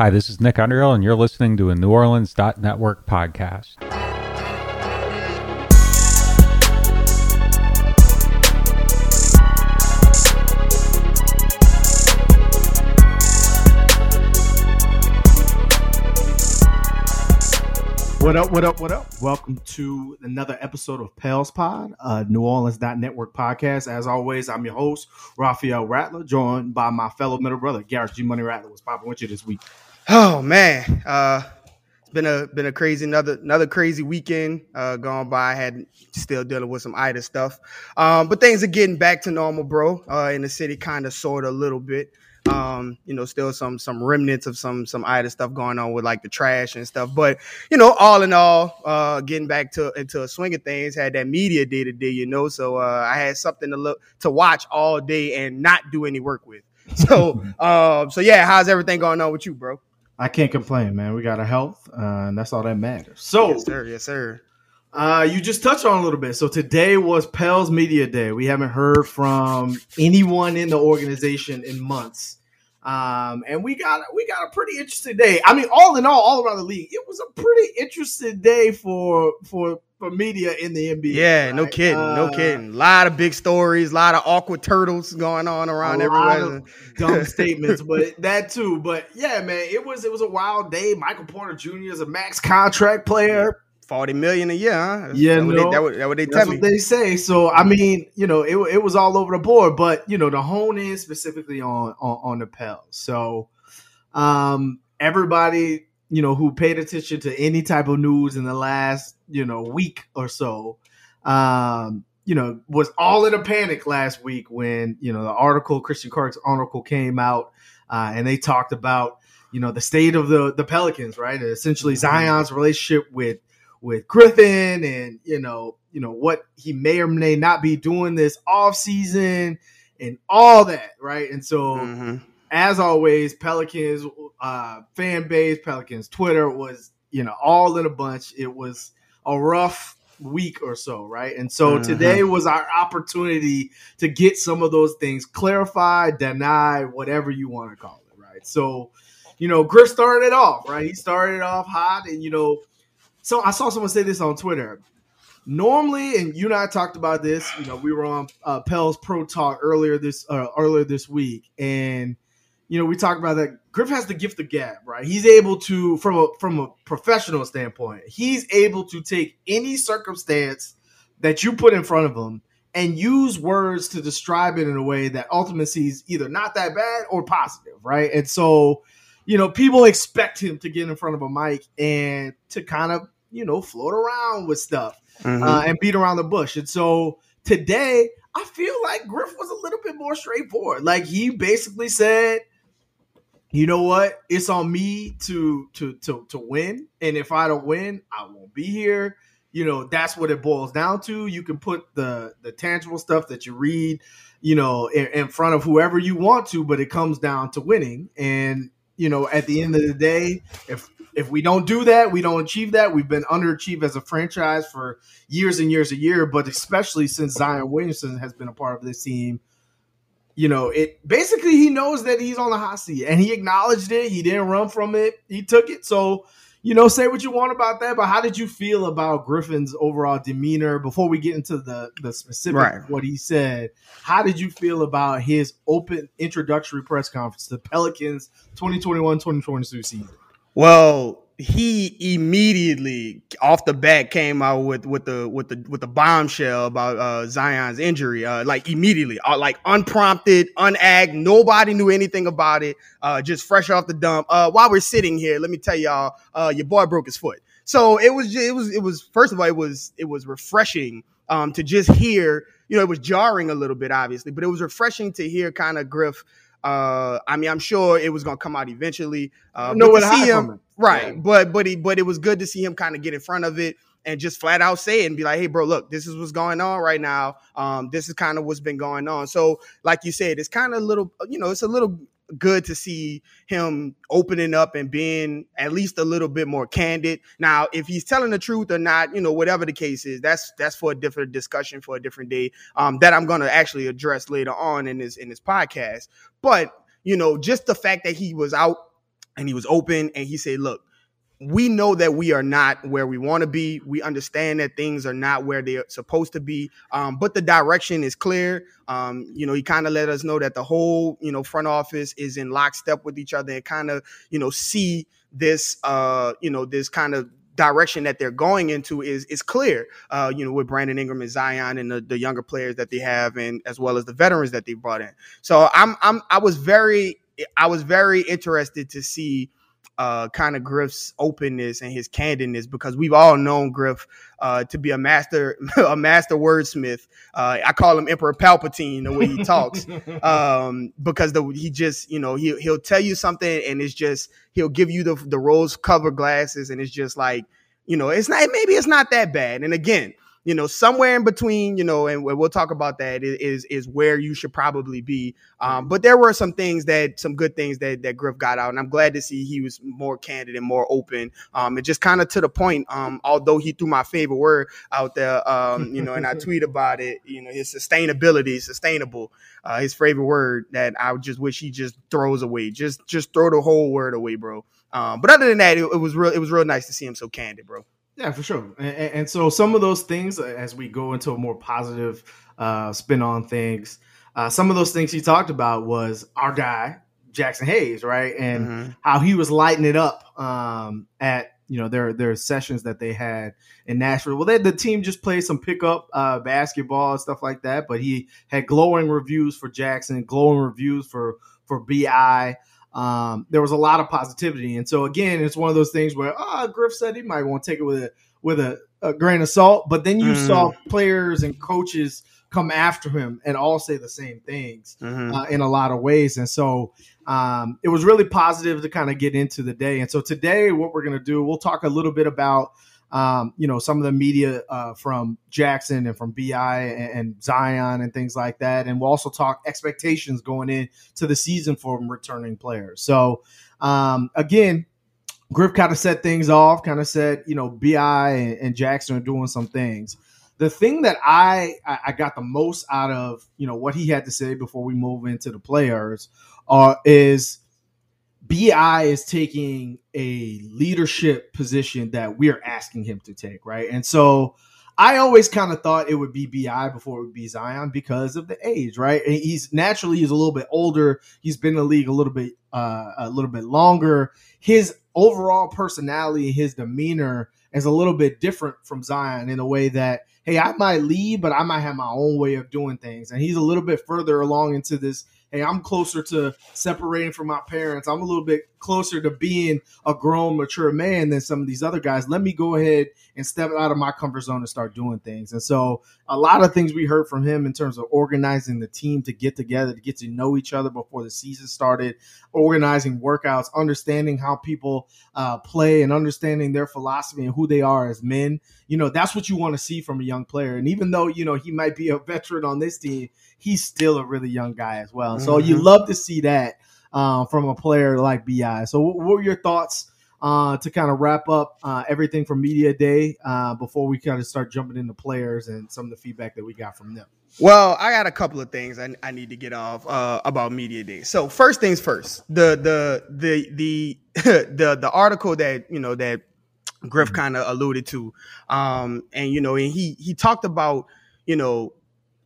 Hi, this is Nick Underhill, and you're listening to a New Orleans Network podcast. What up, what up, what up? Welcome to another episode of Pels Pod, uh, New Orleans Network podcast. As always, I'm your host, Raphael Rattler, joined by my fellow middle brother, Garrett G Money Rattler. What's popping with you this week? Oh man, uh, it's been a been a crazy another another crazy weekend uh, gone by. I had still dealing with some Ida stuff, um, but things are getting back to normal, bro. Uh, in the city, kind of, sort of, a little bit. Um, you know, still some some remnants of some some Ida stuff going on with like the trash and stuff. But you know, all in all, uh, getting back to into a swing of things. Had that media day to day, you know, so uh, I had something to look to watch all day and not do any work with. So, um, so yeah, how's everything going on with you, bro? I can't complain, man. We got a health, uh, and that's all that matters. So, yes, sir. Yes, sir. Uh, you just touched on a little bit. So today was Pels Media Day. We haven't heard from anyone in the organization in months. Um, and we got we got a pretty interesting day. I mean, all in all, all around the league, it was a pretty interesting day for for for media in the NBA. Yeah, right? no kidding, uh, no kidding. A lot of big stories, a lot of awkward turtles going on around everywhere. dumb statements, but that too. But yeah, man, it was it was a wild day. Michael Porter Jr. is a max contract player. Forty million a year, huh? Yeah, that no, what they, that, what, that what they that's tell what me. they say. So I mean, you know, it, it was all over the board, but you know, the hone in specifically on on, on the Pels. So, um, everybody you know, who paid attention to any type of news in the last, you know, week or so, um, you know, was all in a panic last week when, you know, the article, Christian Clark's article came out uh, and they talked about, you know, the state of the, the Pelicans, right? Essentially mm-hmm. Zion's relationship with, with Griffin and, you know, you know, what he may or may not be doing this off season and all that, right? And so, mm-hmm as always, Pelicans uh, fan base, Pelicans Twitter was you know all in a bunch. It was a rough week or so, right? And so mm-hmm. today was our opportunity to get some of those things clarified, denied, whatever you want to call it, right? So, you know, Griff started it off, right? He started off hot, and you know, so I saw someone say this on Twitter. Normally, and you and I talked about this. You know, we were on uh, Pels Pro Talk earlier this uh, earlier this week, and you know, we talked about that. Griff has the gift of gab, right? He's able to, from a from a professional standpoint, he's able to take any circumstance that you put in front of him and use words to describe it in a way that ultimately sees either not that bad or positive, right? And so, you know, people expect him to get in front of a mic and to kind of, you know, float around with stuff mm-hmm. uh, and beat around the bush. And so today, I feel like Griff was a little bit more straightforward. Like he basically said, you know what? It's on me to to to to win, and if I don't win, I won't be here. You know, that's what it boils down to. You can put the the tangible stuff that you read, you know, in, in front of whoever you want to, but it comes down to winning. And you know, at the end of the day, if if we don't do that, we don't achieve that. We've been underachieved as a franchise for years and years and years, but especially since Zion Williamson has been a part of this team you know, it basically he knows that he's on the hot seat and he acknowledged it. He didn't run from it. He took it. So, you know, say what you want about that, but how did you feel about Griffin's overall demeanor before we get into the the specific right. what he said? How did you feel about his open introductory press conference, the Pelicans 2021-2022 season? Well, he immediately off the bat came out with with the with the with the bombshell about uh, Zion's injury. Uh, like immediately, uh, like unprompted, unagged. Nobody knew anything about it. Uh, just fresh off the dump. Uh, while we're sitting here, let me tell y'all, uh, your boy broke his foot. So it was just, it was it was first of all it was it was refreshing um, to just hear. You know, it was jarring a little bit, obviously, but it was refreshing to hear kind of Griff uh, I mean, I'm sure it was gonna come out eventually. Uh, no, to see him, right? Yeah. But but he but it was good to see him kind of get in front of it and just flat out say it and be like, hey, bro, look, this is what's going on right now. Um, this is kind of what's been going on. So, like you said, it's kind of a little, you know, it's a little good to see him opening up and being at least a little bit more candid. Now, if he's telling the truth or not, you know, whatever the case is, that's that's for a different discussion for a different day. Um, that I'm going to actually address later on in this in this podcast. But you know, just the fact that he was out and he was open and he said, "Look, we know that we are not where we want to be. We understand that things are not where they're supposed to be, um, but the direction is clear. Um, you know, he kind of let us know that the whole, you know, front office is in lockstep with each other and kind of, you know, see this, uh, you know, this kind of direction that they're going into is is clear. Uh, you know, with Brandon Ingram and Zion and the, the younger players that they have, and as well as the veterans that they brought in. So I'm I'm I was very I was very interested to see uh, kind of Griff's openness and his candidness because we've all known Griff uh, to be a master a master wordsmith. Uh, I call him Emperor Palpatine the way he talks um, because the, he just you know he he'll tell you something and it's just he'll give you the the rose covered glasses and it's just like you know it's not maybe it's not that bad. And again, you know, somewhere in between, you know, and we'll talk about that is is where you should probably be. Um, but there were some things that some good things that that Griff got out, and I'm glad to see he was more candid and more open. Um, and just kind of to the point. Um, although he threw my favorite word out there, um, you know, and I tweet about it. You know, his sustainability, sustainable. Uh, his favorite word that I just wish he just throws away. Just just throw the whole word away, bro. Um, but other than that, it, it was real. It was real nice to see him so candid, bro. Yeah, for sure. And, and, so some of those things, uh, as we go into a more positive uh, spin on things, uh, some of those things he talked about was our guy Jaxson Hayes, right, and mm-hmm. how he was lighting it up um, at you know their their sessions that they had in Nashville. Well, they, the team just played some pickup uh, basketball and stuff like that, but he had glowing reviews for Jaxson, glowing reviews for for Bi um, there was a lot of positivity. And so again, it's one of those things where ah, oh, Griff said he might want to take it with a with a, a grain of salt, but then you mm. saw players and coaches come after him and all say the same things mm-hmm. uh, in a lot of ways. And so um, it was really positive to kind of get into the day. And so today, what we're going to do, we'll talk a little bit about um, you know, some of the media uh, from Jaxson and from Bi and, and, Zion and things like that. And we'll also talk expectations going into the season for returning players. So um, again, Griff kind of set things off, kind of said, you know, Bi and, and, Jaxson are doing some things. The thing that I I got the most out of you know what he had to say before we move into the players uh, is Bi is taking a leadership position that we're asking him to take, right? And so I always kind of thought it would be Bi before it would be Zion because of the age, right? And he's naturally he's a little bit older. He's been in the league a little bit uh, a little bit longer. His overall personality, his demeanor is a little bit different from Zion in a way that hey, I might lead, but I might have my own way of doing things. And he's a little bit further along into this hey, I'm closer to separating from my parents. I'm a little bit closer to being a grown, mature man than some of these other guys. Let me go ahead and step out of my comfort zone and start doing things. And so, a lot of things we heard from him in terms of organizing the team to get together, to get to know each other before the season started, organizing workouts, understanding how people uh, play, and understanding their philosophy and who they are as men. You know, that's what you want to see from a young player. And even though, you know, he might be a veteran on this team, he's still a really young guy as well. Mm-hmm. So you mm-hmm. love to see that uh, from a player like Bi. So what were your thoughts uh, to kind of wrap up uh, everything from media day uh, before we kind of start jumping into players and some of the feedback that we got from them? Well, I got a couple of things I, I need to get off uh, about media day. So first things first, the the the the the the article that you know that Griff kind of alluded to, um, and you know, and he he talked about you know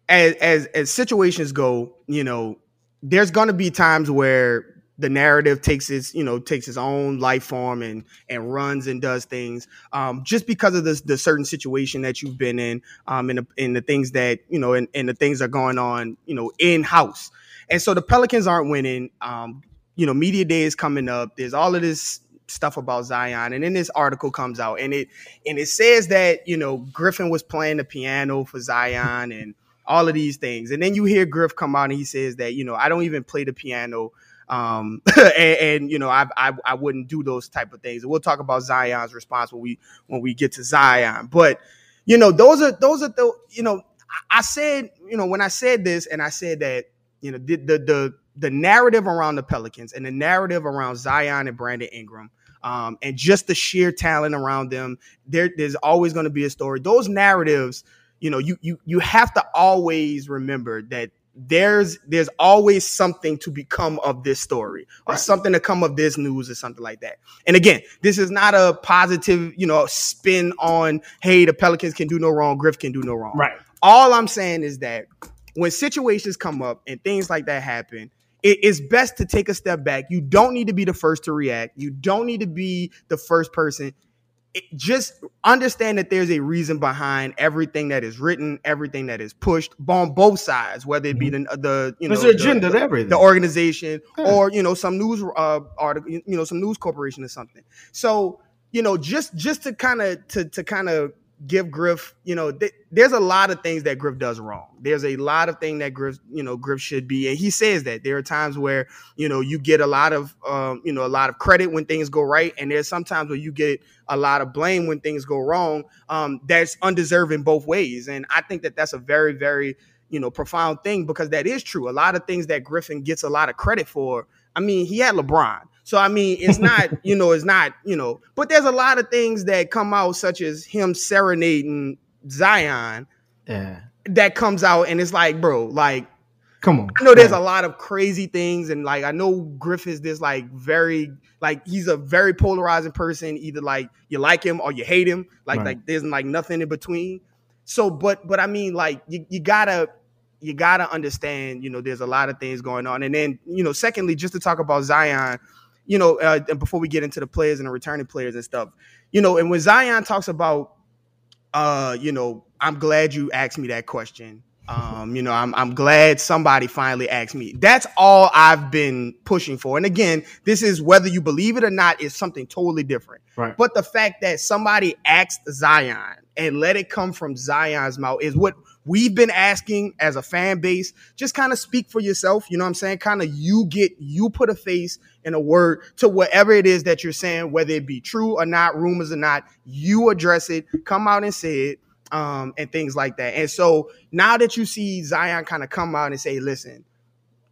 as as as situations go, you know, there's going to be times where the narrative takes its you know takes its own life form and and runs and does things um, just because of this the certain situation that you've been in um, and the, and the things that you know and, and the things are going on you know in house and so the Pelicans aren't winning um, you know media day is coming up. There's all of this stuff about Zion and then this article comes out and it and it says that you know Griffin was playing the piano for Zion and all of these things. And then you hear Griff come out and he says that, you know, I don't even play the piano. Um, and, and, you know, I, I, I wouldn't do those type of things. And we'll talk about Zion's response when we, when we get to Zion. But, you know, those are, those are the, you know, I, said, you know, when I said this and I said that, you know, the, the, the, the narrative around the Pelicans and the narrative around Zion and Brandon Ingram, um, and just the sheer talent around them, there, there's always going to be a story. Those narratives, you know, you you you have to always remember that there's there's always something to become of this story or right. something to come of this news or something like that. And again, this is not a positive, you know, spin on hey, the Pelicans can do no wrong, Griff can do no wrong. Right. All I'm saying is that when situations come up and things like that happen, it is best to take a step back. You don't need to be the first to react. You don't need to be the first person it, just understand that there's a reason behind everything that is written, everything that is pushed on both sides, whether it be mm-hmm. the, the you know there's the, agenda the, everything, the organization, yeah. or you know some news uh, article, you know some news corporation or something. So you know just just to kind of to to kind of give Griff, you know, th- there's a lot of things that Griff does wrong. There's a lot of things that Griff, you know, Griff should be, and he says that there are times where you know you get a lot of, um, you know, a lot of credit when things go right, and there's sometimes where you get a lot of blame when things go wrong. Um, that's undeserving both ways, and I think that that's a very, very, you know, profound thing because that is true. A lot of things that Griffin gets a lot of credit for. I mean, he had LeBron. So I mean, it's not, you know, it's not, you know, but there's a lot of things that come out, such as him serenading Zion. Yeah. That comes out and it's like, bro, like, come on. I know there's a lot of crazy things, and like I know Griff is this like very like he's a very polarizing person. Either like you like him or you hate him. Like right. like there's like nothing in between. So, but but I mean, like you, you gotta you gotta understand, you know, there's a lot of things going on. And then, you know, secondly, just to talk about Zion, you know, uh, and before we get into the players and the returning players and stuff, you know, and when Zion talks about, uh, you know, I'm glad you asked me that question. Um, you know, I'm I'm glad somebody finally asked me. That's all I've been pushing for. And again, this is whether you believe it or not is something totally different. Right. But the fact that somebody asked Zion and let it come from Zion's mouth is what we've been asking as a fan base, just kind of speak for yourself. You know what I'm saying? Kind of you get, you put a face and a word to whatever it is that you're saying, whether it be true or not, rumors or not, you address it, come out and say it, um, and things like that. And so now that you see Zion kind of come out and say, listen,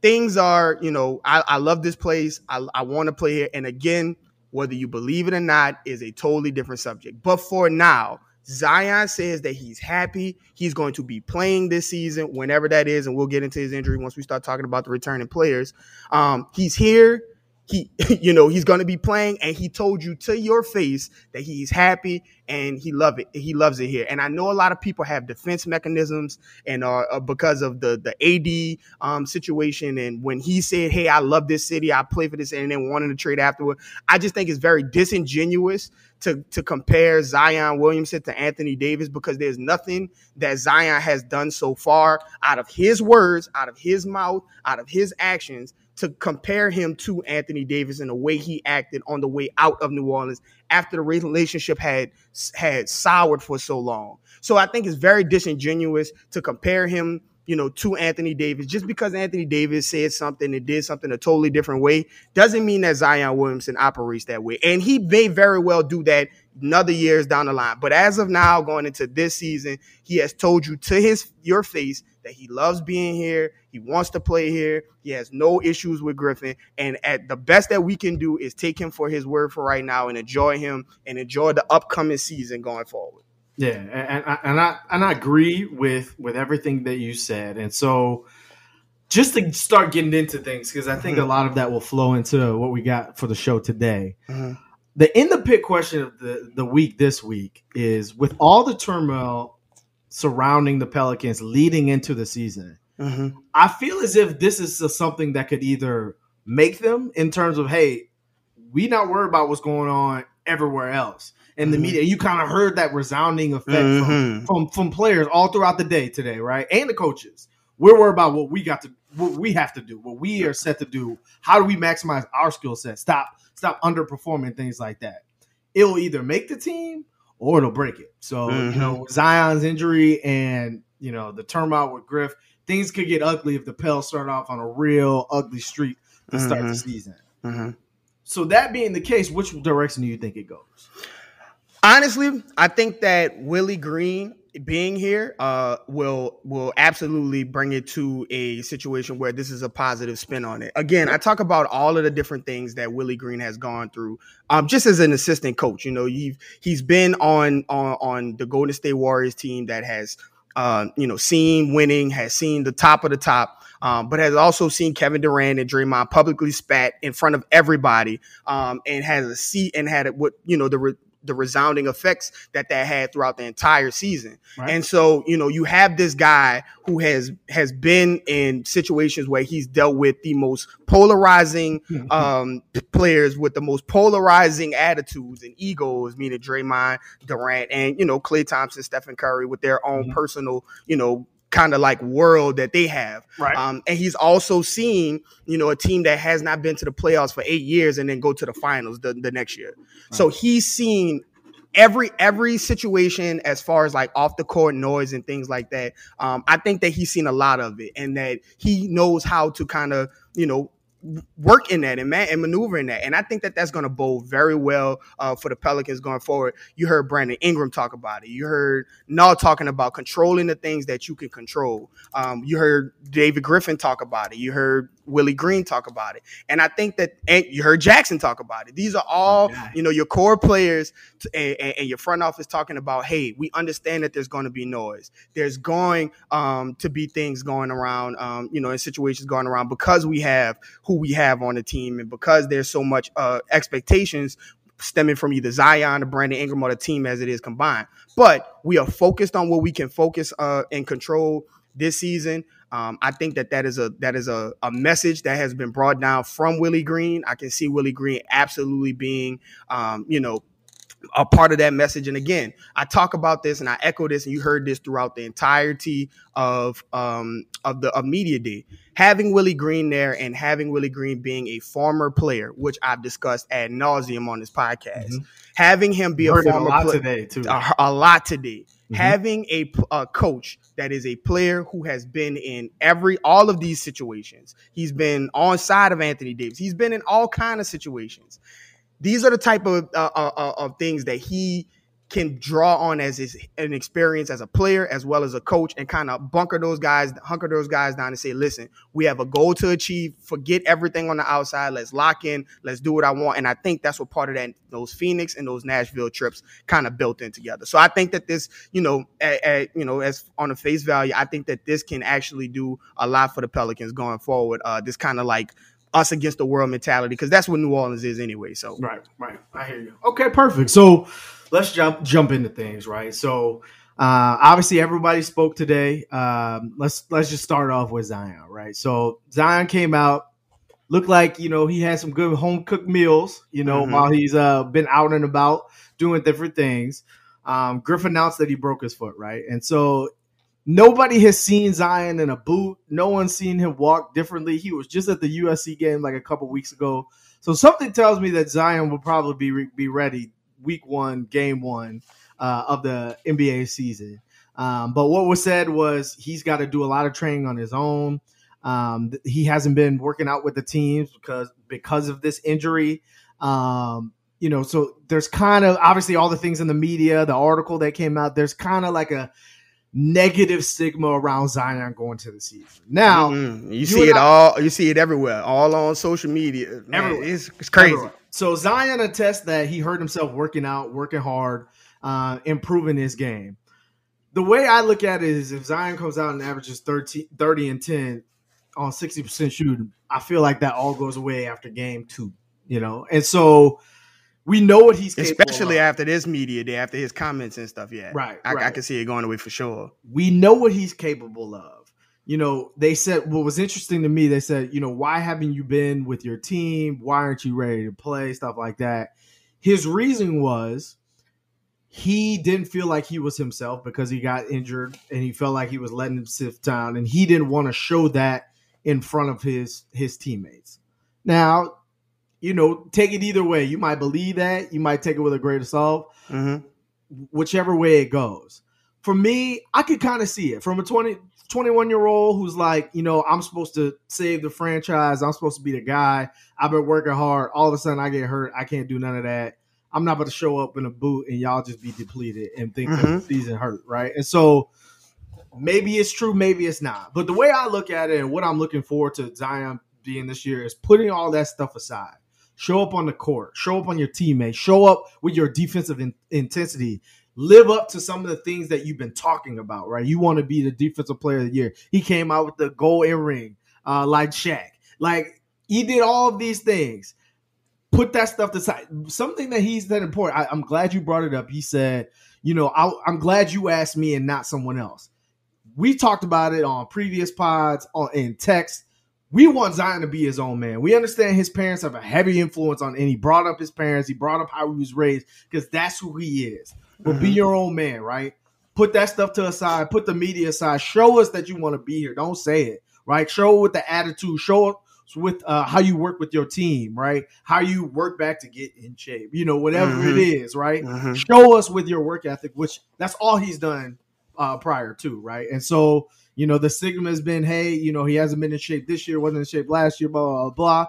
things are, you know, I, I love this place. I, I want to play here. And again, whether you believe it or not is a totally different subject. But for now, Zion says that he's happy. He's going to be playing this season, whenever that is, and we'll get into his injury once we start talking about the returning players. Um, he's here he you know he's going to be playing and he told you to your face that he's happy and he love it he loves it here. And i know a lot of people have defense mechanisms and are uh, because of the the ad um, situation and when he said hey i love this city i play for this and then wanted to trade afterward i just think it's very disingenuous to to compare zion williamson to anthony davis because there's nothing that zion has done so far out of his words out of his mouth out of his actions to compare him to Anthony Davis and the way he acted on the way out of New Orleans after the relationship had had soured for so long. So I think it's very disingenuous to compare him, you know, to Anthony Davis. Just because Anthony Davis said something and did something a totally different way doesn't mean that Zion Williamson operates that way. And he may very well do that another years down the line. But as of now, going into this season, he has told you to his your face that he loves being here. He wants to play here. He has no issues with Griffin. And at the best that we can do is take him for his word for right now and enjoy him and enjoy the upcoming season going forward. Yeah, and, and, and I and I agree with with everything that you said. And so just to start getting into things, because I think mm-hmm. a lot of that will flow into what we got for the show today. Mm-hmm. The in the pit question of the, the week this week is with all the turmoil surrounding the Pelicans leading into the season. Mm-hmm. I feel as if this is something that could either make them in terms of, hey, we not worried about what's going on everywhere else in the mm-hmm. media. You kind of heard that resounding effect mm-hmm. from, from, from players all throughout the day today, right? And the coaches. We're worried about what we got to what we have to do, what we are set to do. How do we maximize our skill set? Stop stop underperforming things like that. It'll either make the team or it'll break it. So mm-hmm. you know Zion's injury and you know the turmoil with Griff, things could get ugly if the Pels start off on a real ugly streak to mm-hmm. start the mm-hmm. season. Mm-hmm. So that being the case, which direction do you think it goes? Honestly, I think that Willie Green being here uh, will will absolutely bring it to a situation where this is a positive spin on it. Again, I talk about all of the different things that Willie Green has gone through, um, just as an assistant coach. You know, he he's been on on on the Golden State Warriors team that has uh, you know, seen winning, has seen the top of the top. Um, but has also seen Kevin Durant and Draymond publicly spat in front of everybody, um, and has a seat and had what you know the re- the resounding effects that that had throughout the entire season. Right. And so, you know, you have this guy who has has been in situations where he's dealt with the most polarizing mm-hmm. um, players with the most polarizing attitudes and egos, meaning Draymond, Durant, and you know, Klay Thompson, Stephen Curry, with their own mm-hmm. personal, you know, kind of like world that they have. Right. Um, and he's also seen, you know, a team that has not been to the playoffs for eight years and then go to the finals the, the next year. Right. So he's seen every every situation as far as like off the court noise and things like that. Um, I think that he's seen a lot of it and that he knows how to kind of, you know, work in that and man and maneuver in that. And I think that that's going to bode very well uh, for the Pelicans going forward. You heard Brandon Ingram talk about it. You heard Null talking about controlling the things that you can control. Um, you heard David Griffin talk about it. You heard Willie Green talk about it. And I think that, and you heard Jaxson talk about it. These are all, oh, you know, your core players and, and, your front office talking about, hey, we understand that there's going to be noise. There's going um, to be things going around, um, you know, in situations going around because we have who we have on the team and because there's so much uh, expectations stemming from either Zion or Brandon Ingram or the team as it is combined. But we are focused on what we can focus uh, and control this season. Um, I think that that is a that is a, a message that has been brought down from Willie Green. I can see Willie Green absolutely being, um, you know, a part of that message. And again, I talk about this and I echo this, and you heard this throughout the entirety of um, of the of media day. Having Willie Green there and having Willie Green being a former player, which I've discussed ad nauseum on this podcast, mm-hmm. having him be a former player today too, a, a lot today Mm-hmm. Having a, a coach that is a player who has been in every all of these situations. He's been on side of Anthony Davis. He's been in all kind of situations. These are the type of uh, uh, uh of things that he can draw on as his an experience as a player as well as a coach and kind of bunker those guys, hunker those guys down and say, listen, we have a goal to achieve. Forget everything on the outside. Let's lock in. Let's do what I want. And I think that's what part of that those Phoenix and those Nashville trips kind of built in together. So I think that this, you know, at, at, you know, as on a face value, I think that this can actually do a lot for the Pelicans going forward. Uh, this kind of like us against the world mentality because that's what New Orleans is anyway. So right, right, I hear you. Okay, perfect. So let's jump jump into things, right? So uh, obviously everybody spoke today. Um, let's let's just start off with Zion, right? So Zion came out, looked like you know he had some good home cooked meals, you know, mm-hmm. while he's uh, been out and about doing different things. Um, Griff announced that he broke his foot, right? And so nobody has seen Zion in a boot. No one's seen him walk differently. He was just at the USC game like a couple weeks ago. So something tells me that Zion will probably be be ready week one, game one uh, of the NBA season. Um, but what was said was he's got to do a lot of training on his own. Um, he hasn't been working out with the teams because because of this injury. Um, you know, so there's kind of obviously all the things in the media, the article that came out. There's kind of like a negative stigma around Zion going to the season. Now mm-hmm. you, you, see it I, all, you see it everywhere, all on social media. Man, it's, it's, crazy. Everywhere. So Zion attests that he hurt himself working out, working hard, uh, improving his game. The way I look at it is if Zion comes out and averages 30, 30 and 10 on 60% shooting, I feel like that all goes away after game two, you know? And so we know what he's especially after this media day, after his comments and stuff. Yeah, right. I, right. I can see it going away for sure. We know what he's capable of you know, they said what was interesting to me, they said, you know, why haven't you been with your team? Why aren't you ready to play? Stuff like that. His reason was he didn't feel like he was himself because he got injured and he felt like he was letting him down and he didn't want to show that in front of his his teammates. Now, you know, take it either way. You might believe that, you might take it with a grain of salt, mm-hmm. whichever way it goes. For me, I could kind of see it from a 20 21 year old who's like, you know, I'm supposed to save the franchise. I'm supposed to be the guy. I've been working hard. All of a sudden, I get hurt. I can't do none of that. I'm not about to show up in a boot and y'all just be depleted and think mm-hmm. the season hurt, right? And so maybe it's true, maybe it's not. But the way I look at it and what I'm looking forward to Zion being this year is putting all that stuff aside. Show up on the court, show up on your teammates, show up with your defensive in- intensity live up to some of the things that you've been talking about, right? You want to be the defensive player of the year. He came out with the goal in ring, uh, like Shaq. Like he did all of these things. Put that stuff aside. Something that he's that important. I, am glad you brought it up. He said, you know, I, I'm glad you asked me and not someone else. We talked about it on previous pods, on in text. We want Zion to be his own man. We understand his parents have a heavy influence on, and he brought up his parents. He brought up how he was raised because that's who he is. But mm-hmm. be your own man, right? Put that stuff to aside. Put the media aside. Show us that you want to be here. Don't say it, right? Show it with the attitude. Show it with uh, how you work with your team, right? How you work back to get in shape, you know, whatever mm-hmm. it is, right? Mm-hmm. Show us with your work ethic, which that's all he's done uh, prior to, right? And so, you know, the stigma has been, hey, you know, he hasn't been in shape this year, wasn't in shape last year, blah blah blah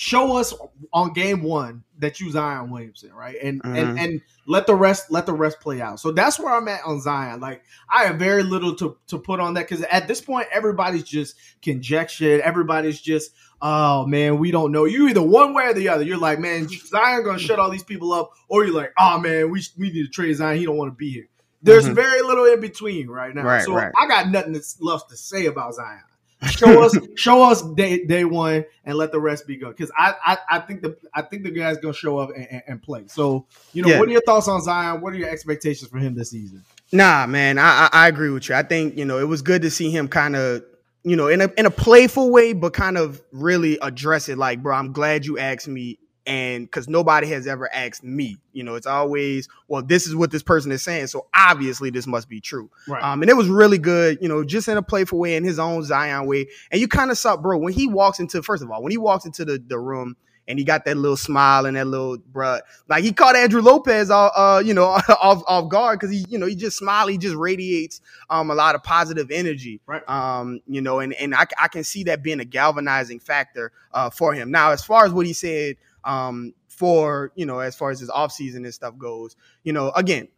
show us on game one that you Zion Williamson, right? And mm-hmm. and and let the rest let the rest play out. So that's where I'm at on Zion. Like I have very little to to put on that because at this point everybody's just conjecture. Everybody's just oh man, we don't know. You either one way or the other. You're like man, Zion gonna shut all these people up, or you're like oh man, we we need to trade Zion. He don't want to be here. There's mm-hmm. very little in between right now. Right, so right. I got nothing left to say about Zion show us show us day day one and let the rest be good because I, I, I think the I think the guy's gonna show up and, and, and play. So you know, yeah. what are your thoughts on Zion? What are your expectations for him this season? Nah, man, I, I, I agree with you. I think you know it was good to see him kind of you know in a in a playful way, but kind of really address it. Like, bro, I'm glad you asked me and because nobody has ever asked me you know it's always well this is what this person is saying so obviously this must be true right. um, and it was really good you know just in a playful way in his own zion way and you kind of saw bro when he walks into first of all when he walks into the, the room and he got that little smile and that little bruh. Like he caught Andrew Lopez, uh, uh you know, off off guard because he, you know, he just smile, he just radiates um a lot of positive energy, right? Um, you know, and and I, I can see that being a galvanizing factor uh for him. Now, as far as what he said um, for you know as far as his offseason and stuff goes. You know, again,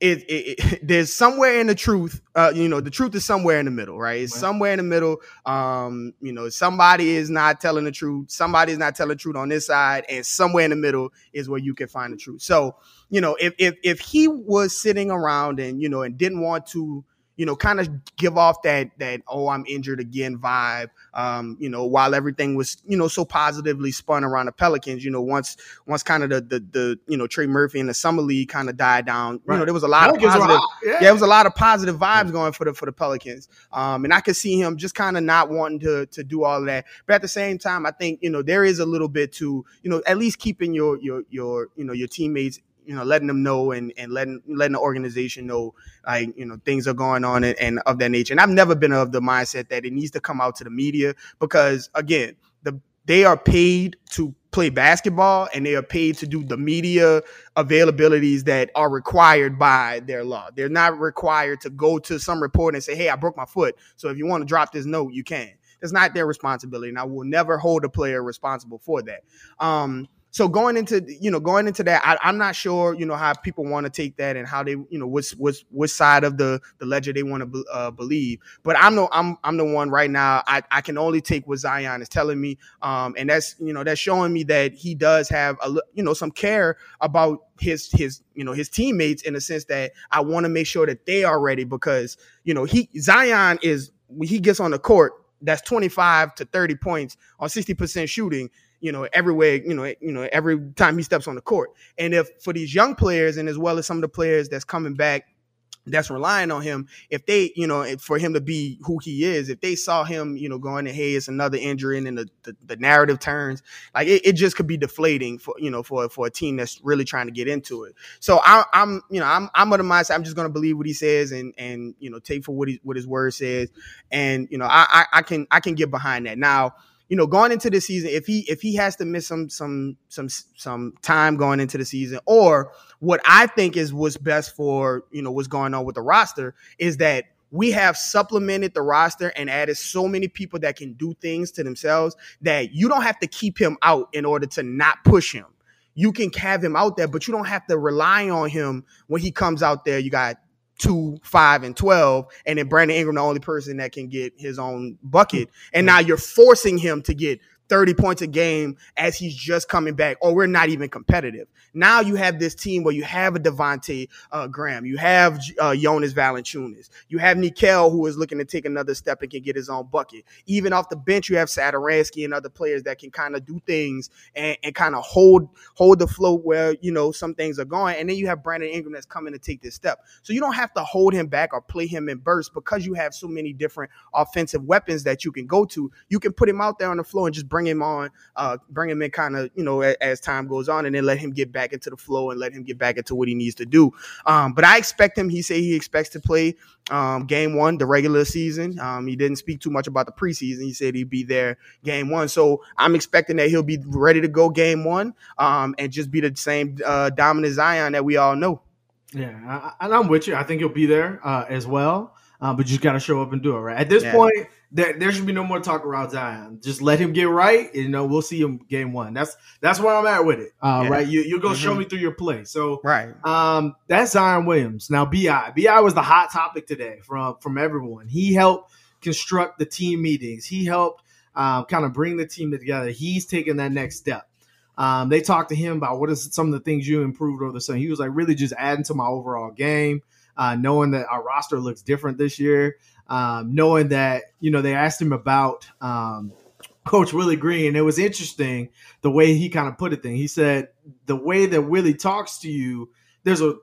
it, it, it, there's somewhere in the truth uh, you know the truth is somewhere in the middle right it's right. somewhere in the middle um, you know somebody is not telling the truth somebody is not telling the truth on this side and somewhere in the middle is where you can find the truth so you know if if, if he was sitting around and you know and didn't want to you know, kind of give off that that oh I'm injured again vibe. Um, you know, while everything was you know so positively spun around the Pelicans, you know, once once kind of the the, the you know Trey Murphy and the summer league kind of died down, right. you know, there was a lot Pelicans of positive, yeah. yeah, it was a lot of positive vibes going for the for the Pelicans. Um, and I could see him just kind of not wanting to to do all of that, but at the same time, I think you know there is a little bit to you know at least keeping your your your you know your teammates you know, letting them know and, and letting letting the organization know like you know things are going on and, and of that nature. And I've never been of the mindset that it needs to come out to the media because again, the they are paid to play basketball and they are paid to do the media availabilities that are required by their law. They're not required to go to some report and say, "Hey, I broke my foot." So if you want to drop this note, you can. It's not their responsibility, and I will never hold a player responsible for that. Um, so going into you know going into that I, am not sure you know how people want to take that and how they you know what's what's which side of the the ledger they want to uh, believe. But i'm the i'm i'm the one right now i i can only take what zion is telling me um and that's you know that's showing me that he does have a you know some care about his his you know his teammates in the sense that i want to make sure that they are ready because you know he zion is when he gets on the court that's 25 to 30 points on 60% shooting you know, everywhere, you know, you know, every time he steps on the court. And if for these young players and as well as some of the players that's coming back that's relying on him, if they, you know, for him to be who he is, if they saw him, you know, going to hey, it's another injury and then the, the, the narrative turns, like it, it, just could be deflating for, you know, for for a team that's really trying to get into it. So I, am you know, I'm I'm of the mindset I'm just gonna believe what he says and and you know, take for what he what his word says. And, you know, I I, I can I can get behind that. Now you know, going into the season, if he if he has to miss some some some some time going into the season, or what I think is what's best for you know what's going on with the roster is that we have supplemented the roster and added so many people that can do things to themselves that you don't have to keep him out in order to not push him. You can have him out there, but you don't have to rely on him when he comes out there. You got two, five, and twelve, and then Brandon Ingram the only person that can get his own bucket. And now you're forcing him to get 30 points a game as he's just coming back, or we're not even competitive. Now you have this team where you have a Devonte uh, Graham, you have uh, Jonas Valanciunas, you have Nickeil who is looking to take another step and can get his own bucket. Even off the bench, you have Satoransky and other players that can kind of do things and, and kind of hold hold the float where you know some things are going. And then you have Brandon Ingram that's coming to take this step. So you don't have to hold him back or play him in bursts because you have so many different offensive weapons that you can go to. You can put him out there on the floor and just bring him on, uh, bring him in kind of, you know, as, as, time goes on and then let him get back into the flow and let him get back into what he needs to do. Um, but I expect him, he said he expects to play um, game one, the regular season. Um, he didn't speak too much about the preseason. He said he'd be there game one. So I'm expecting that he'll be ready to go game one um, and just be the same uh, dominant Zion that we all know. Yeah, I, and I'm with you. I think he'll be there uh, as well. Uh, but you just got to show up and do it right. At this yeah. point, there, there should be no more talk around Zion. Just let him get right. And, you know, we'll see him game one. That's that's where I'm at with it. Uh, yeah. Right, you you're gonna mm-hmm. show me through your play. So right, um, that's Zion Williams. Now Bi Bi was the hot topic today from from everyone. He helped construct the team meetings. He helped uh, kind of bring the team together. He's taking that next step. Um, they talked to him about what is some of the things you improved over the summer. He was like, really just adding to my overall game uh, knowing that our roster looks different this year, um, knowing that you know they asked him about um, Coach Willie Green. and It was interesting the way he kind of put it. Thing he said the way that Willie talks to you, there's a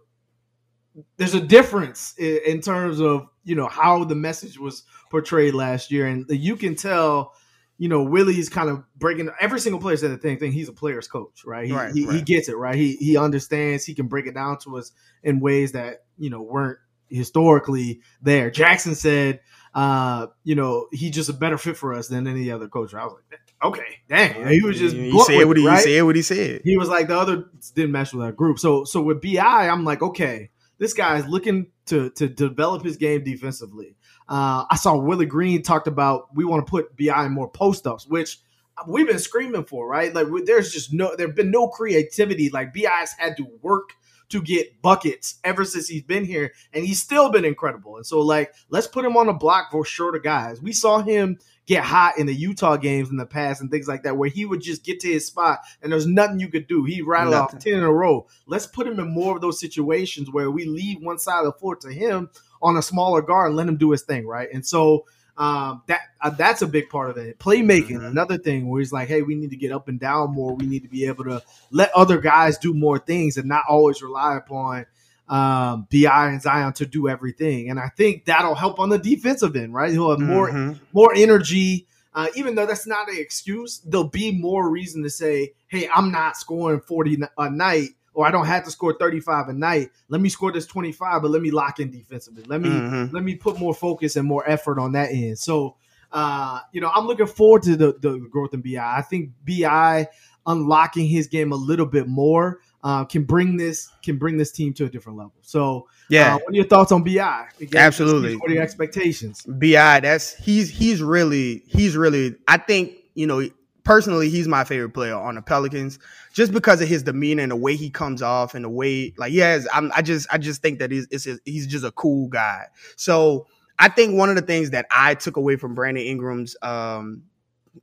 there's a difference in, in terms of you know how the message was portrayed last year, and you can tell you know, Willie's kind of breaking every single player said the same thing. He's a player's coach, right? He, right, he, right. he, gets it, right? He he understands. He can break it down to us in ways that you know weren't historically there. Jaxson said, uh, you know, he's just a better fit for us than any other coach. I was like, okay, dang. He was just he said what he, right? he said what he said. He was like the other didn't match with our group. So so with Bi, I'm like, okay, this guy is looking to to develop his game defensively. Uh, I saw Willie Green talked about we want to put Bi in more post ups, which we've been screaming for, right? Like there's just no, there've been no creativity. Like Bi's had to work to get buckets ever since he's been here, and he's still been incredible. And so, like, let's put him on a block for shorter guys. We saw him get hot in the Utah games in the past and things like that, where he would just get to his spot and there's nothing you could do. He rattled nothing. off 10 in a row. Let's put him in more of those situations where we leave one side of the floor to him on a smaller guard and let him do his thing, right? And so um, that uh, that's a big part of it. Playmaking, mm-hmm. another thing where he's like, hey, we need to get up and down more. We need to be able to let other guys do more things and not always rely upon um, Bi and Zion to do everything. And I think that'll help on the defensive end, right? He'll have more mm-hmm. more energy. Uh, even though that's not an excuse, there'll be more reason to say, "Hey, I'm not scoring 40 a night or I don't have to score 35 a night. Let me score this 25, but let me lock in defensively. Let me mm-hmm. let me put more focus and more effort on that end. So uh, you know, I'm looking forward to the, the growth in Bi. I think Bi unlocking his game a little bit more uh, can bring this can bring this team to a different level. So yeah, uh, what are your thoughts on Bi? Again, Absolutely, what are your expectations? Bi, that's he's he's really he's really I think you know personally, he's my favorite player on the Pelicans just because of his demeanor and the way he comes off and the way like yes, I'm, I just I just think that he's he's just a cool guy. So I think one of the things that I took away from Brandon Ingram's um,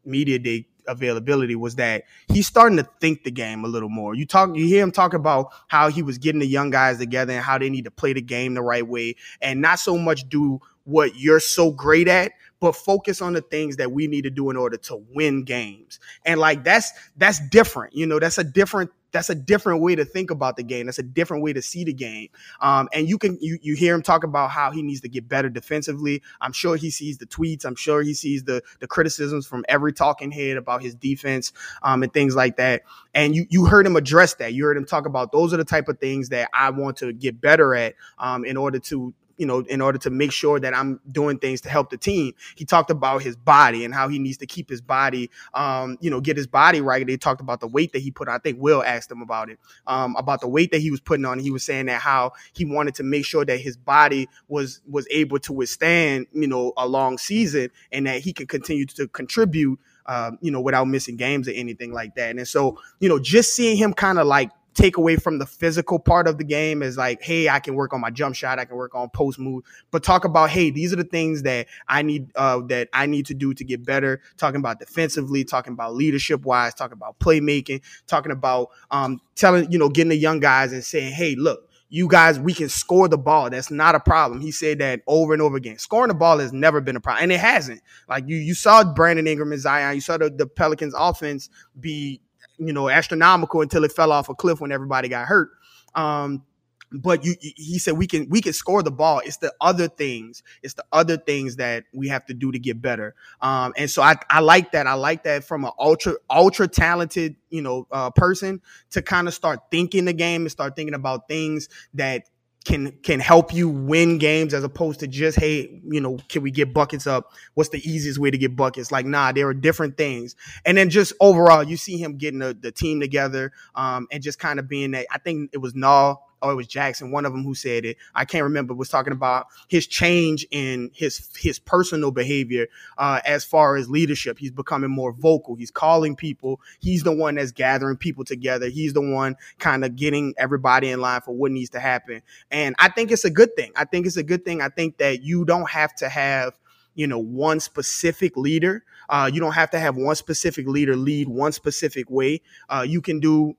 media day availability was that he's starting to think the game a little more. You talk, you hear him talk about how he was getting the young guys together and how they need to play the game the right way, and not so much do what you're so great at, but focus on the things that we need to do in order to win games. And like that's that's different. You know, that's a different that's a different way to think about the game. That's a different way to see the game. Um, and you can you you hear him talk about how he needs to get better defensively. I'm sure he sees the tweets. I'm sure he sees the the criticisms from every talking head about his defense um, and things like that. And you you heard him address that. You heard him talk about those are the type of things that I want to get better at um, in order to you know, in order to make sure that I'm doing things to help the team. He talked about his body and how he needs to keep his body, um, you know, get his body right. They talked about the weight that he put on. I think Will asked him about it, um, about the weight that he was putting on. He was saying that how he wanted to make sure that his body was was able to withstand, you know, a long season and that he could continue to contribute, uh, you know, without missing games or anything like that. And so, you know, just seeing him kind of like take away from the physical part of the game is like, hey, I can work on my jump shot, I can work on post move, but talk about, hey, these are the things that I need uh, that I need to do to get better. Talking about defensively, talking about leadership wise, talking about playmaking, talking about um, telling you know getting the young guys and saying, hey, look you guys, we can score the ball. That's not a problem. He said that over and over again. Scoring the ball has never been a problem, and it hasn't. Like you, you saw Brandon Ingram and Zion. You saw the, the Pelicans' offense be, you know, astronomical until it fell off a cliff when everybody got hurt. Um, but you he said we can we can score the ball. It's the other things. It's the other things that we have to do to get better. Um and so i i like that. I like that from an ultra ultra talented you know uh, person to kind of start thinking the game and start thinking about things that can can help you win games as opposed to just hey you know can we get buckets up? What's the easiest way to get buckets? Like nah there are different things. And then just overall you see him getting the, the team together um, and just kind of being that i think it was Nah or it was Jaxson, one of them who said it. I can't remember. Was talking about his change in his his personal behavior uh, as far as leadership. He's becoming more vocal. He's calling people. He's the one that's gathering people together. He's the one kind of getting everybody in line for what needs to happen. And I think it's a good thing. I think it's a good thing. I think that you don't have to have you know one specific leader. Uh, you don't have to have one specific leader lead one specific way. Uh, you can do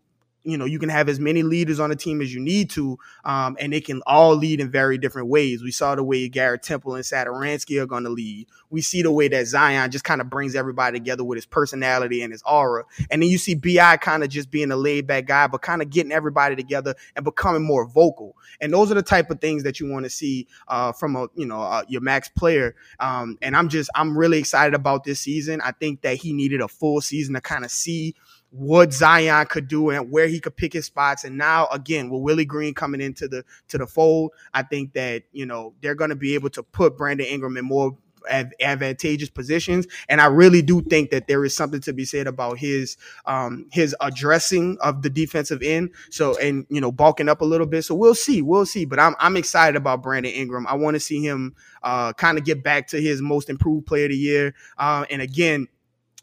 you know you can have as many leaders on the team as you need to, um, and they can all lead in very different ways. We saw the way Garrett Temple and Satoransky are going to lead. We see the way that Zion just kind of brings everybody together with his personality and his aura, and then you see Bi kind of just being a laid back guy, but kind of getting everybody together and becoming more vocal. And those are the type of things that you want to see uh, from a you know uh, your max player. Um, and I'm just I'm really excited about this season. I think that he needed a full season to kind of see what Zion could do and where he could pick his spots. And now again, with Willie Green coming into the to the fold, I think that you know they're going to be able to put Brandon Ingram in more advantageous positions. And I really do think that there is something to be said about his um his addressing of the defensive end. So and you know bulking up a little bit. So we'll see, we'll see. But I'm I'm excited about Brandon Ingram. I want to see him uh kind of get back to his most improved player of the year. Uh, and again,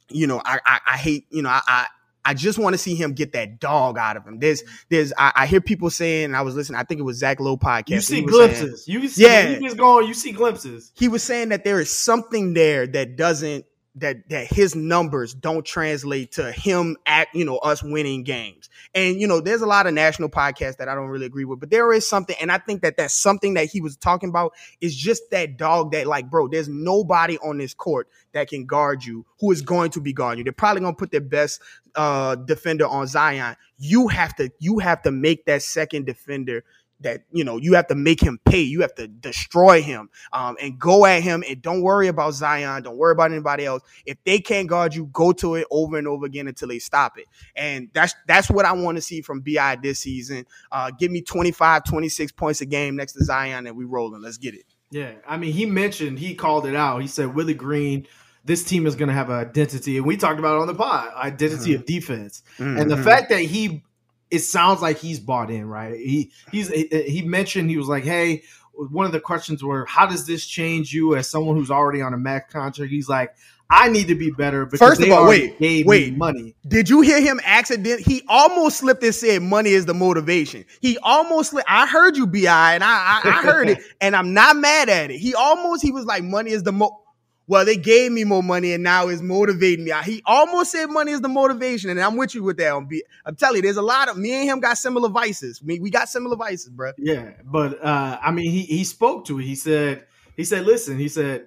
you know, I, I, I hate, you know, I, I just want to see him get that dog out of him. There's, there's, I, I hear people saying, I was listening, I think it was Zach Lowe podcast. You see glimpses. Saying, you see, yeah, you just going, you see glimpses. He was saying that there is something there that doesn't that that his numbers don't translate to him at you know us winning games. And you know there's a lot of national podcasts that i don't really agree with but there is something and i think that that's something that he was talking about is just that dog that like bro there's nobody on this court that can guard you who is going to be guarding you. They're probably going to put their best uh defender on zion. You have to you have to make that second defender that you know you have to make him pay. You have to destroy him um, and go at him and don't worry about zion. Don't worry about anybody else. If they can't guard you go to it over and over again until they stop it. And that's that's what i want to see from bi this season. Uh, give me 25 26 points a game next to zion and we rolling. Let's get it. Yeah i mean he mentioned he called it out. He said willie green this team is going to have an identity, and we talked about it on the pod, identity mm-hmm. of defense, mm-hmm. and the fact that he it sounds like he's bought in, right? He he's he mentioned he was like, "Hey, one of the questions were, how does this change you as someone who's already on a max contract?" He's like, "I need to be better." Because First of all, wait, wait, money. Did you hear him accident? He almost slipped and said, "Money is the motivation." He almost. Slipped. I heard you, Bi, and I I, I heard it, and I'm not mad at it. He almost. He was like, "Money is the mo." Well, they gave me more money and now it's motivating me. He almost said money is the motivation, and I'm with you with that. I'm telling you, there's a lot of me and him got similar vices. We, we got similar vices, bro. Yeah, but uh, I mean, he he spoke to it. He said, he said, listen, he said,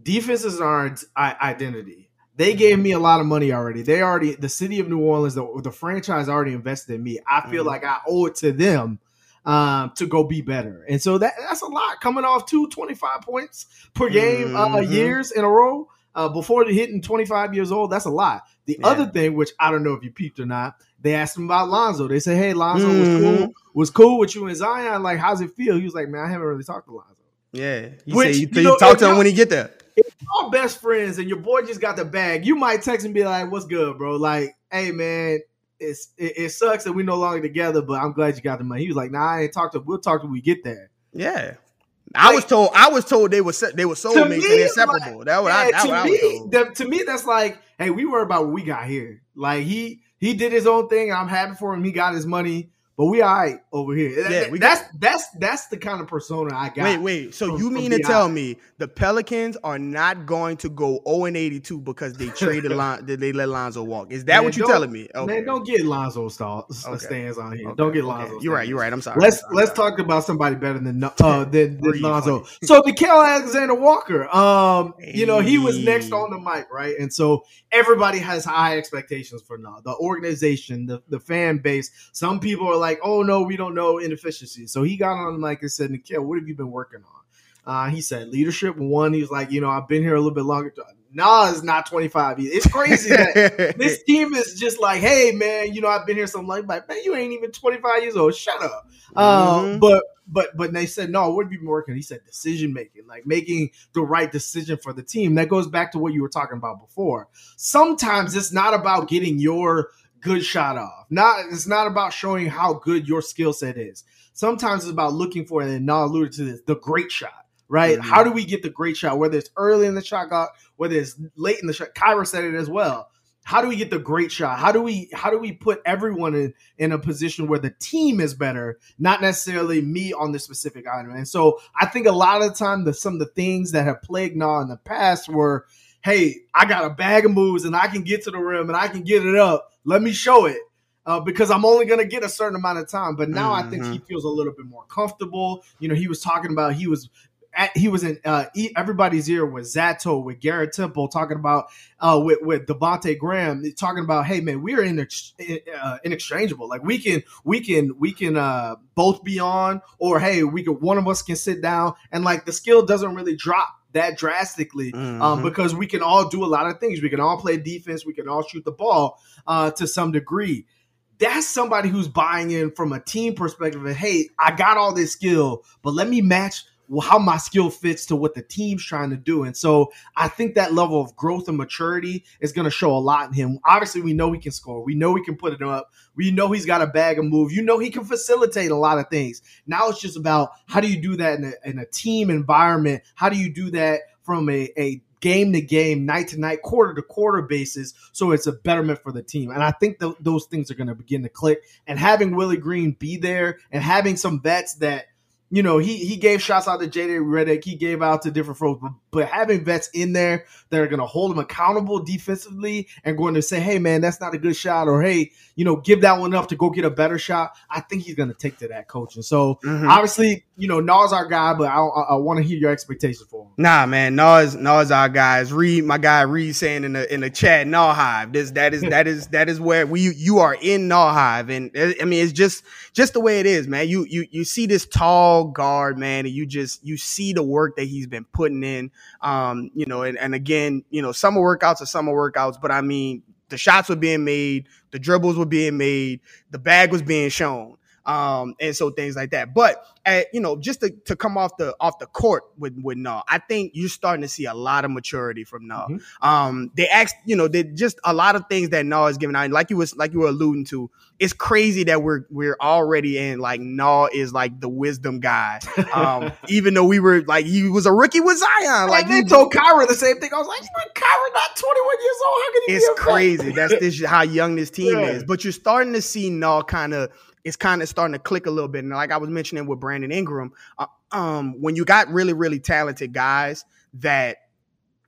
defenses are our identity. They gave me a lot of money already. They already, the city of New Orleans, the, the franchise already invested in me. I feel mm-hmm. like I owe it to them um, to go be better. And so that that's a lot coming off two 25 points per game uh, mm-hmm. uh, years in a row uh, before hitting 25 years old. That's a lot. The yeah. other thing, which I don't know if you peeped or not, they asked him about Lonzo. They said, "Hey, Lonzo mm-hmm. was cool, was cool with you and Zion. Like, how's it feel?" He was like, "Man, I haven't really talked to Lonzo." Yeah, you which, you, you, know, talk to him when he get there. If y'all best friends and your boy just got the bag, you might text and be like, "What's good, bro?" Like, "Hey, man, it's it, it, sucks that we're no longer together, but I'm glad you got the money. He was like, nah, I ain't talk to we'll talk till we get there. Yeah. I was told I was told they were they were soulmates and inseparable. Like, that was, yeah, I, that to me, that, to me that's like, hey, we worry about what we got here. Like he he did his own thing. I'm happy for him. He got his money. But we all right over here. Yeah, we that's that's that's the kind of persona I got. Wait, wait. So from- you mean to tell me the Pelicans are not going to go 0 and 82 because they traded Lon- they let Lonzo walk? Is that Man, what you're telling me? Man, don't get Lonzo stalls, Okay. stands on here. Okay, Don't get okay. Lonzo. You're right. You're right. I'm sorry. Let's I'm let's talk about somebody better than uh than, than Lonzo. So Nickeil Alexander Walker, um, you know he was next on the mic, right? And so everybody has high expectations for now. The organization, the the fan base. Some people are like, oh no, we don't know inefficiency. So he got on the mic and said, Nickeil, what have you been working on? Uh, he said leadership. One, he was like, you know, I've been here a little bit longer. Nah, it's not 25 years. It's crazy that this team is just like, hey man, you know, I've been here some like, like man, you ain't even 25 years old. Shut up. Uh, Mhm. but but but they said no. What have you been working? He said decision making, like making the right decision for the team. That goes back to what you were talking about before. Sometimes it's not about getting your good shot off. Not it's not about showing how good your skill set is. Sometimes it's about looking for, and not alluded to this, the great shot. Right? Mhm. How do we get the great shot? Whether it's early in the shot clock, whether it's late in the shot. Kira said it as well. How do we get the great shot? How do we how do we put everyone in in a position where the team is better, not necessarily me on the specific item? And so I think a lot of the time the some of the things that have plagued Nah in the past were, hey, I got a bag of moves and I can get to the rim and I can get it up. Let me show it. Uh, because I'm only going to get a certain amount of time. But now I think he feels a little bit more comfortable. You know, he was talking about he was at, he was in uh, everybody's ear with Sato, with Garrett Temple, talking about uh, with with Devonte Graham, talking about, hey man, we are in uh, inexchangeable. Like we can we can we can uh, both be on, or hey, we could one of us can sit down, and like the skill doesn't really drop that drastically um, Mhm. because we can all do a lot of things. We can all play defense. We can all shoot the ball uh, to some degree. That's somebody who's buying in from a team perspective. And hey, I got all this skill, but let me match how my skill fits to what the team's trying to do. And so I think that level of growth and maturity is going to show a lot in him. Obviously, we know he can score. We know he can put it up. We know he's got a bag of move. You know he can facilitate a lot of things. Now it's just about how do you do that in a, in a team environment? How do you do that from a, a game to game, night to night, quarter to quarter basis, so it's a betterment for the team. And I think th- those things are going to begin to click. And having Willie Green be there and having some vets that you know, he he gave shots out to JD Redick, he gave out to different folks, but, but having vets in there that are going to hold him accountable defensively and going to say, "Hey, man, that's not a good shot," or "Hey, you know, give that one up to go get a better shot." I think he's going to take to that coaching. So Mhm. obviously, you know, Nas our guy, but I, I, I want to hear your expectations for him. Nah, man, Nas, Nas, our guys. Read my guy, Reed saying in the in the chat, Nah Hive. This that is that is that is where we you are in Nah Hive, and uh, I mean it's just just the way it is, man. You you you see this tall guard, man, and you just you see the work that he's been putting in. Um, you know, and, and again, you know, summer workouts are summer workouts, but I mean the shots were being made, the dribbles were being made, the bag was being shown. Um, and so things like that. But at, you know, just to, to come off the off the court with with Nah, I think you're starting to see a lot of maturity from Nah. Mhm. Um, they asked, you know, they just a lot of things that Nah is giving out. And like you was like you were alluding to, it's crazy that we're we're already in like Nah is like the wisdom guy. Um, even though we were like he was a rookie with Zion, like Like they told Kira the same thing. I was like, Kira not 21 years old. How can he it's crazy. That's this how young this team Yeah. is. But you're starting to see Null kind of it's kind of starting to click a little bit. And like I was mentioning with Brandon Ingram, uh, um, when you got really really talented guys that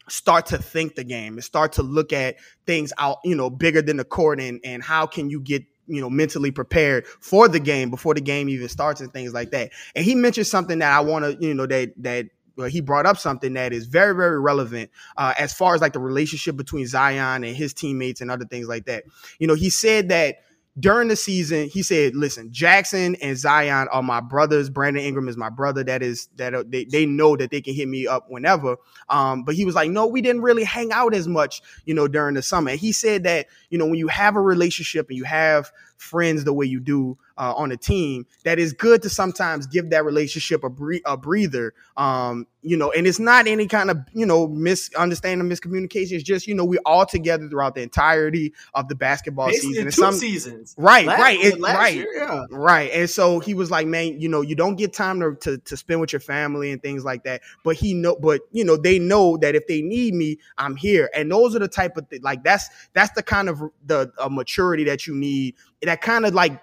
start to think the game and start to look at things out, you know, bigger than the court and and how can you get you know mentally prepared for the game before the game even starts and things like that. And he mentioned something that I want to you know that that well, he brought up something that is very, very relevant uh, as far as like the relationship between Zion and his teammates and other things like that. You know, he said that during the season, he said, "Listen, Jaxson and Zion are my brothers. Brandon Ingram is my brother. That is that uh, they they know that they can hit me up whenever." Um, but he was like, "No, we didn't really hang out as much, you know, during the summer." And he said that you know when you have a relationship and you have friends the way you do, uh, on a team that is good to sometimes give that relationship a, bre- a breather. Um, you know, and it's not any kind of you know misunderstanding, miscommunication. It's just you know we all together throughout the entirety of the basketball Basically season. two some seasons. right, Last- right, it- right. year, yeah. Right. And so he was like, man, you know, you don't get time to, to, to spend with your family and things like that. But he know, but you know, they know that if they need me, I'm here. And those are the type of thing, like that's that's the kind of the uh, maturity that you need. That kind of like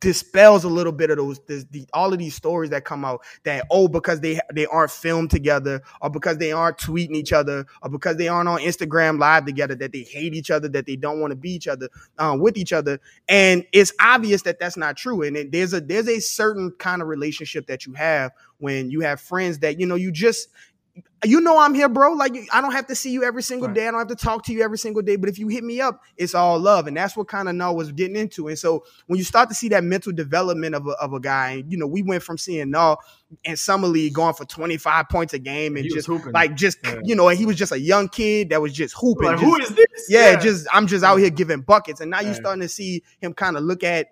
dispels a little bit of those this, the, all of these stories that come out that oh because they they aren't filmed together or because they aren't tweeting each other or because they aren't on Instagram live together that they hate each other that they don't want to be each other uh, with each other. And it's obvious that that's not true. And it, there's a there's a certain kind of relationship that you have when you have friends that you know you just you know I'm here, bro. Like I don't have to see you every single Right. day. I don't have to talk to you every single day. But if you hit me up, it's all love, and that's what kind of Noah was getting into. And so when you start to see that mental development of a, of a guy, and you know we went from seeing Noah and summer league going for 25 points a game and He just like just Yeah. you know, and he was just a young kid that was just hooping. Like, just- who is this? yeah, just I'm just out here giving buckets, and now you're starting to see him kind of look at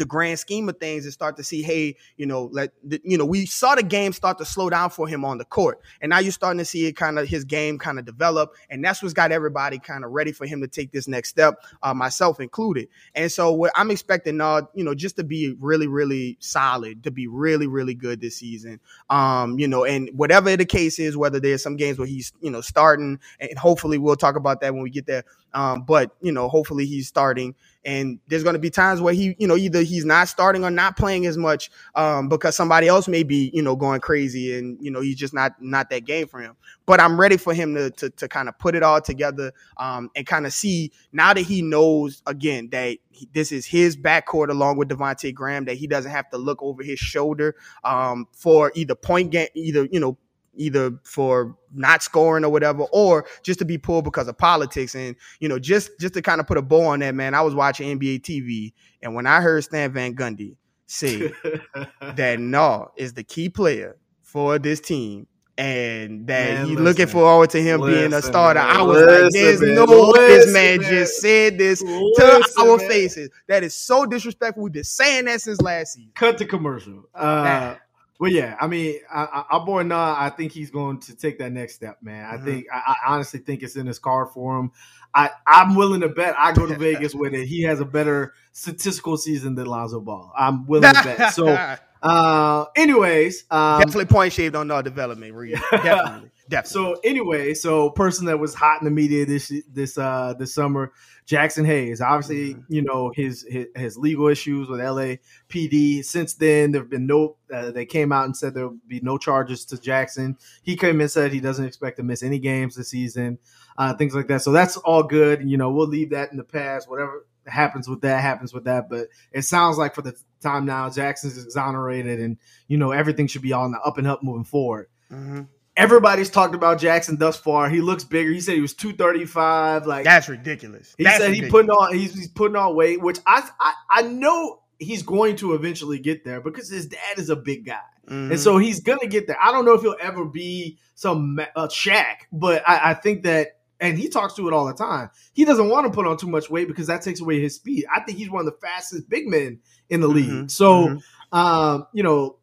the grand scheme of things and start to see, hey, you know, let the, you know, we saw the game start to slow down for him on the court, and now you're starting to see it kind of his game kind of develop, and that's what's got everybody kind of ready for him to take this next step, uh, myself included. And so what I'm expecting, uh, you know, just to be really, really solid, to be really, really good this season. Um, you know, and whatever the case is, whether there's some games where he's, you know, starting, and hopefully we'll talk about that when we get there. Um, but you know, hopefully he's starting, and there's going to be times where he, you know, either he's not starting or not playing as much um, because somebody else may be, you know, going crazy, and you know, he's just not not that game for him. But I'm ready for him to to, to kind of put it all together um, and kind of see now that he knows again that he, this is his backcourt along with Devonte Graham that he doesn't have to look over his shoulder um, for either point game, either you know either for not scoring or whatever, or just to be pulled because of politics. And you know, just just to kind of put a bow on that, man. I was watching NBA TV, and when I heard Stan Van Gundy say that no is the key player for this team. And that Man, he's listen. looking forward to him being a starter. man. I was like, "There's man. no way this man just said this to our faces. That is so disrespectful. We've been saying that since last season. Cut the commercial. Uh, well, yeah, I mean, I, I, our boy Nah, I think he's going to take that next step, man. I Mhm. think, I, I honestly think it's in his card for him. I, I'm willing to bet. I go to Vegas with it. He has a better statistical season than Lonzo Ball. I'm willing to bet. So, uh, anyways, um, definitely point shaved on our development. Definitely, definitely. So anyway, so person that was hot in the media this this uh this summer, Jaxson Hayes. Obviously, Mhm. you know his, his his legal issues with LAPD. Since then, there've been no. Uh, they came out and said there'll be no charges to Jaxson. He came and said he doesn't expect to miss any games this season, uh, things like that. So that's all good. You know, we'll leave that in the past. Whatever happens with that happens with that. But it sounds like for the time now, Jaxson's exonerated, and you know everything should be on the up and up moving forward Mhm. Everybody's talked about Jaxson thus far. He looks bigger. He said he was two thirty five. Like that's ridiculous. he That's said, he putting on he's, he's putting on weight, which I, I I know he's going to eventually get there because his dad is a big guy, Mhm. and so he's gonna get there. I don't know if he'll ever be some uh, Shaq, but I, I think that. And he talks to it all the time. He doesn't want to put on too much weight because that takes away his speed. I think he's one of the fastest big men in the league. Mhm. So, Mhm. um, you know,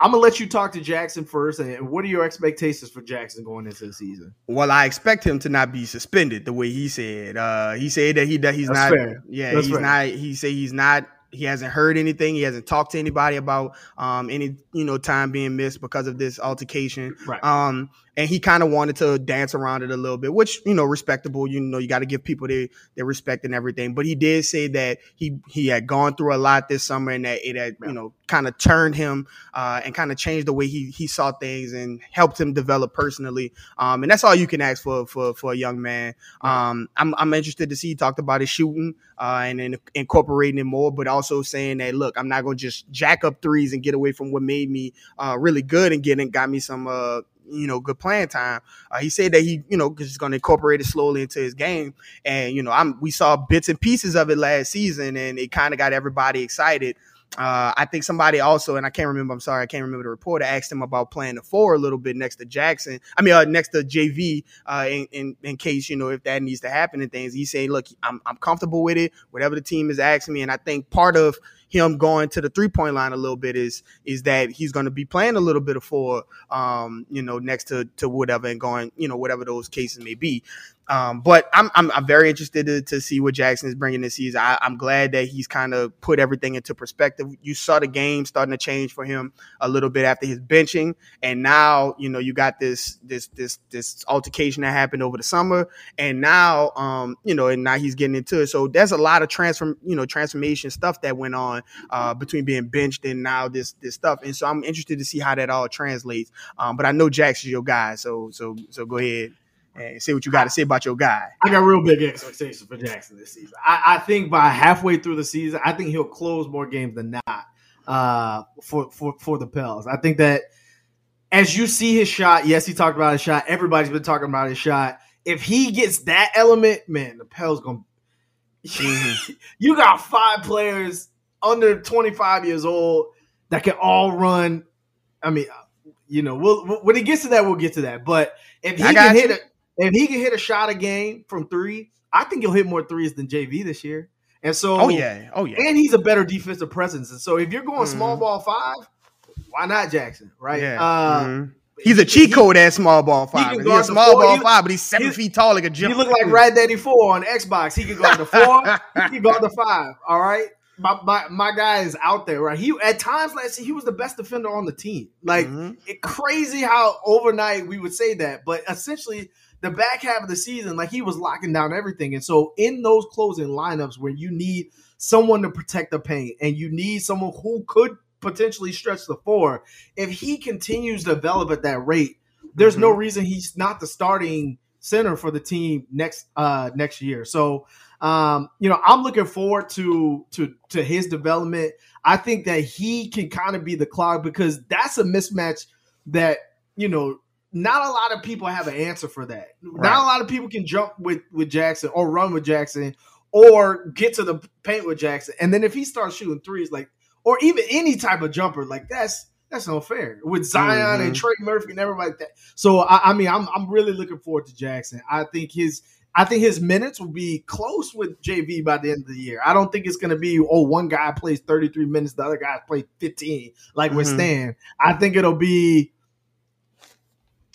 I'm gonna let you talk to Jaxson first. And what are your expectations for Jaxson going into the season? Well, I expect him to not be suspended the way he said. Uh, he said that he that he's That's not. fair. Yeah, That's he's fair. not. He said he's not. He hasn't heard anything. He hasn't talked to anybody about um any you know time being missed because of this altercation. Right. Um, and he kind of wanted to dance around it a little bit, which you know, respectable. You know, you got to give people their their respect and everything. But he did say that he he had gone through a lot this summer, and that it had you know kind of turned him uh, and kind of changed the way he he saw things and helped him develop personally. Um, and that's all you can ask for for for a young man. Um, I'm I'm interested to see. He talked about his shooting uh, and then incorporating it more, but also saying that look, I'm not gonna just jack up threes and get away from what made me uh, really good and getting got me some uh, you know good playing time. Uh, he said that he you know is going to incorporate it slowly into his game, and you know I'm we saw bits and pieces of it last season, and it kind of got everybody excited. Uh, I think somebody also, and I can't remember. I'm sorry, I can't remember the reporter asked him about playing the four a little bit next to Jaxson. I mean, uh, next to JV, uh, in, in in case you know if that needs to happen and things. He's saying, "Look, I'm I'm comfortable with it. Whatever the team is asking me, and I think part of him going to the three point line a little bit is is that he's going to be playing a little bit of four, um, you know, next to to whatever and going, you know, whatever those cases may be. Um, but I'm, I'm, I'm very interested to, to see what Jaxson is bringing this season. I, am glad that he's kind of put everything into perspective. You saw the game starting to change for him a little bit after his benching, and now you know you got this this this this altercation that happened over the summer, and now um you know and now he's getting into it. So there's a lot of transform you know transformation stuff that went on uh, between being benched and now this this stuff, and so I'm interested to see how that all translates. Um, but I know Jaxson's your guy, so so so go ahead and say what you got to say about your guy. I got real big expectations for Jaxson this season. I, I, think by halfway through the season, I think he'll close more games than not uh, for for for the Pels. I think that as you see his shot, yes, he talked about his shot. Everybody's been talking about his shot. If he gets that element, man, the Pels gonna. Mm-hmm. you got five players under 25 years old that can all run. I mean, you know, we'll, when it gets to that, we'll get to that. But if he can hit it, if he can hit a shot a game from three, I think he'll hit more threes than JV this year. And so, oh yeah, oh yeah, and he's a better defensive presence. And so, if you're going mm-hmm. small ball five, why not Jackson? Right? Yeah. Uh, mm-hmm. He's a cheat code at small ball five. He he's a small four. ball he, five, but he's seven feet tall like a jump. You look like Rad Daddy Four on Xbox. He can go to four. he can go to five. All right. My, my, my guy is out there, right? He at times last year he was the best defender on the team. Like mm-hmm. it crazy how overnight we would say that, but essentially the back half of the season, like he was locking down everything. And so in those closing lineups where you need someone to protect the paint and you need someone who could potentially stretch the floor, if he continues to develop at that rate, there's mm-hmm. no reason he's not the starting center for the team next uh next year. So um, you know, I'm looking forward to to to his development. I think that he can kind of be the clog because that's a mismatch that you know not a lot of people have an answer for that. Right. Not a lot of people can jump with with Jaxson or run with Jaxson or get to the paint with Jaxson. And then if he starts shooting threes, like or even any type of jumper, like that's that's unfair with Zion mm-hmm. and Trey Murphy and everybody like that. So I, I, mean, I'm I'm really looking forward to Jaxson. I think his I think his minutes will be close with JV by the end of the year. I don't think it's going to be oh one guy plays 33 minutes, the other guy plays 15 like mm-hmm. with Stan. I think it'll be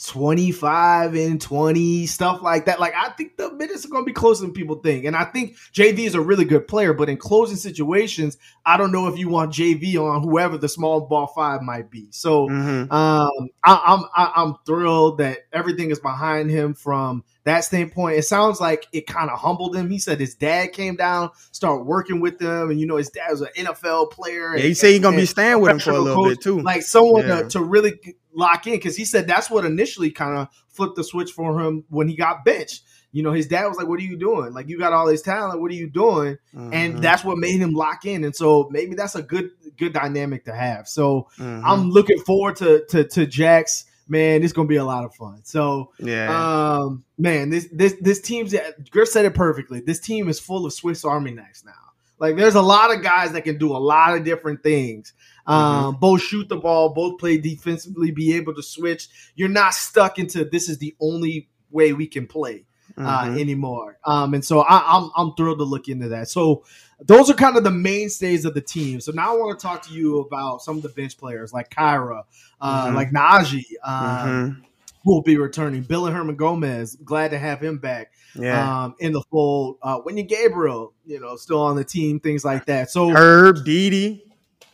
25 and 20, stuff like that. Like, I think the minutes are going to be closer than people think. And I think JV is a really good player, but in closing situations, I don't know if you want JV on whoever the small ball five might be. So mm-hmm. um, I, I'm, I, I'm thrilled that everything is behind him from that standpoint. It sounds like it kind of humbled him. He said his dad came down, started working with him, and you know his dad was an NFL player. Yeah, he said he's gonna be staying with him for a little coach. bit too. Like someone yeah. to, to really lock in because he said that's what initially kind of flipped the switch for him when he got benched. You know, his dad was like, "What are you doing? Like, you got all this talent. What are you doing?" Mm-hmm. And that's what made him lock in. And so maybe that's a good good dynamic to have. So mm-hmm. I'm looking forward to to to Jax. Man, it's gonna be a lot of fun. So yeah, um, man, this this this team's Griff said it perfectly. This team is full of Swiss Army knives now. Like, there's a lot of guys that can do a lot of different things. Um, mm-hmm. Both shoot the ball, both play defensively, be able to switch. You're not stuck into this is the only way we can play uh, mm-hmm. anymore. Um, and so I, am I'm, I'm thrilled to look into that. So those are kind of the mainstays of the team. So now I want to talk to you about some of the bench players like Kira, uh, mm-hmm. like Naji. Um, mm-hmm. who will be returning. Willy Hernangomez, glad to have him back yeah. um, in the fold. Uh, Wenyen Gabriel, you know, still on the team, things like that. So Herb, Didi.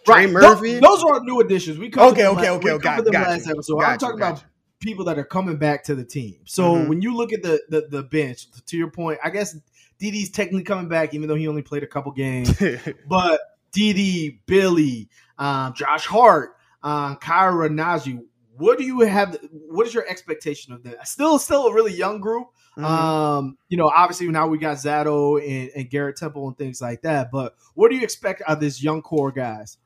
Trey right. Murphy. Those, those are new additions. We covered okay, okay, okay, okay. Got, them got last you. episode. Got I'm talking about people that are coming back to the team. So mm-hmm. when you look at the, the, the bench, to your point, I guess Didi's technically coming back, even though he only played a couple games. but Didi, Billy, um, Josh Hart, um, Kira Naji, what do you have? What is your expectation of them? Still, still a really young group. Mm-hmm. Um, you know, obviously now we got Sato and, and Garrett Temple and things like that. But what do you expect of this young core guys?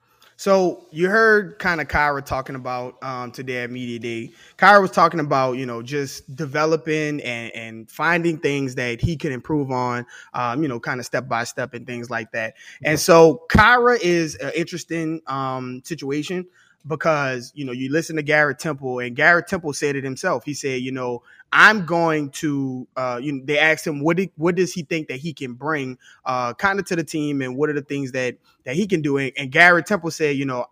So you heard kind of Kira talking about um, today at Media Day. Kira was talking about you know just developing and, and finding things that he can improve on, um, you know, kind of step by step and things like that. And so Kira is an interesting um, situation because you know you listen to Garrett Temple and Garrett Temple said it himself. He said, you know, I'm going to. Uh, you know, they asked him what did, what does he think that he can bring, uh, kind of to the team, and what are the things that that he can do. And, and Garrett Temple said, you know,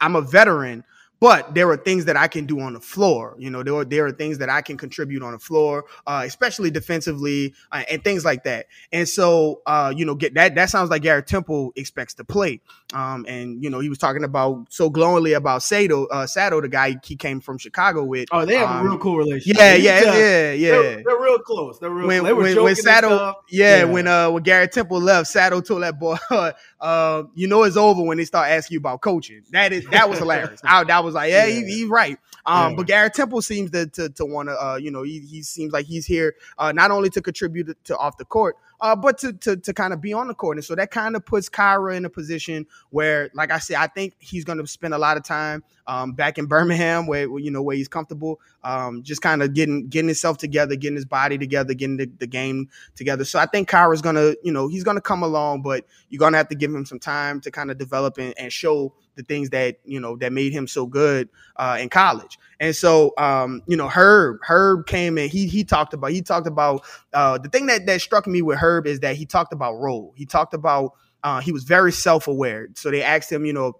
I'm a veteran, but there are things that I can do on the floor. You know, there are, there are things that I can contribute on the floor, uh, especially defensively uh, and things like that. And so, uh, you know, get that, that sounds like Garrett Temple expects to play. Um, and, you know, he was talking about so glowingly about Sato, uh, Sato, the guy he came from Chicago with. Oh, they have um, a real cool relationship. Yeah, yeah, yeah, yeah. They're, they're real close. They're real. When, they were when, when Sato, yeah, Yeah. when uh when Garrett Temple left, Sato told that boy, uh, you know it's over when they start asking you about coaching. That is that was hilarious. I, that was like, yeah, he, Yeah. he's right. Um, Yeah. but Garrett Temple seems to to, to want to, uh, you know, he, he seems like he's here uh, not only to contribute to off the court, uh, but to to to kind of be on the court. And so that kind of puts Kira in a position where, like I said, I think he's going to spend a lot of time um, back in Birmingham, where you know where he's comfortable, um, just kind of getting getting himself together, getting his body together, getting the, the game together. So I think Kira's gonna, you know, he's gonna come along, but you're gonna have to give him some time to kind of develop and, and show the things that you know that made him so good uh, in college. And so, um, you know, Herb, Herb came in. He he talked about he talked about uh, the thing that that struck me with Herb is that he talked about role. He talked about uh, he was very self aware. So they asked him, you know,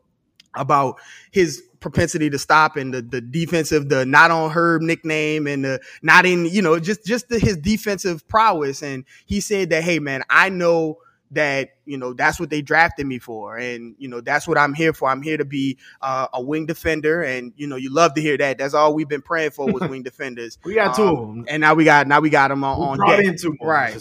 about his propensity to stop and the, the defensive, the not on Herb nickname and the not in, you know, just just the, his defensive prowess. And he said that, hey man, I know that you know that's what they drafted me for, and you know that's what I'm here for. I'm here to be uh, a wing defender, and you know you love to hear that. That's all we've been praying for was wing defenders. we got two Um, of them. and now we got now we got them on, on deck. two Right.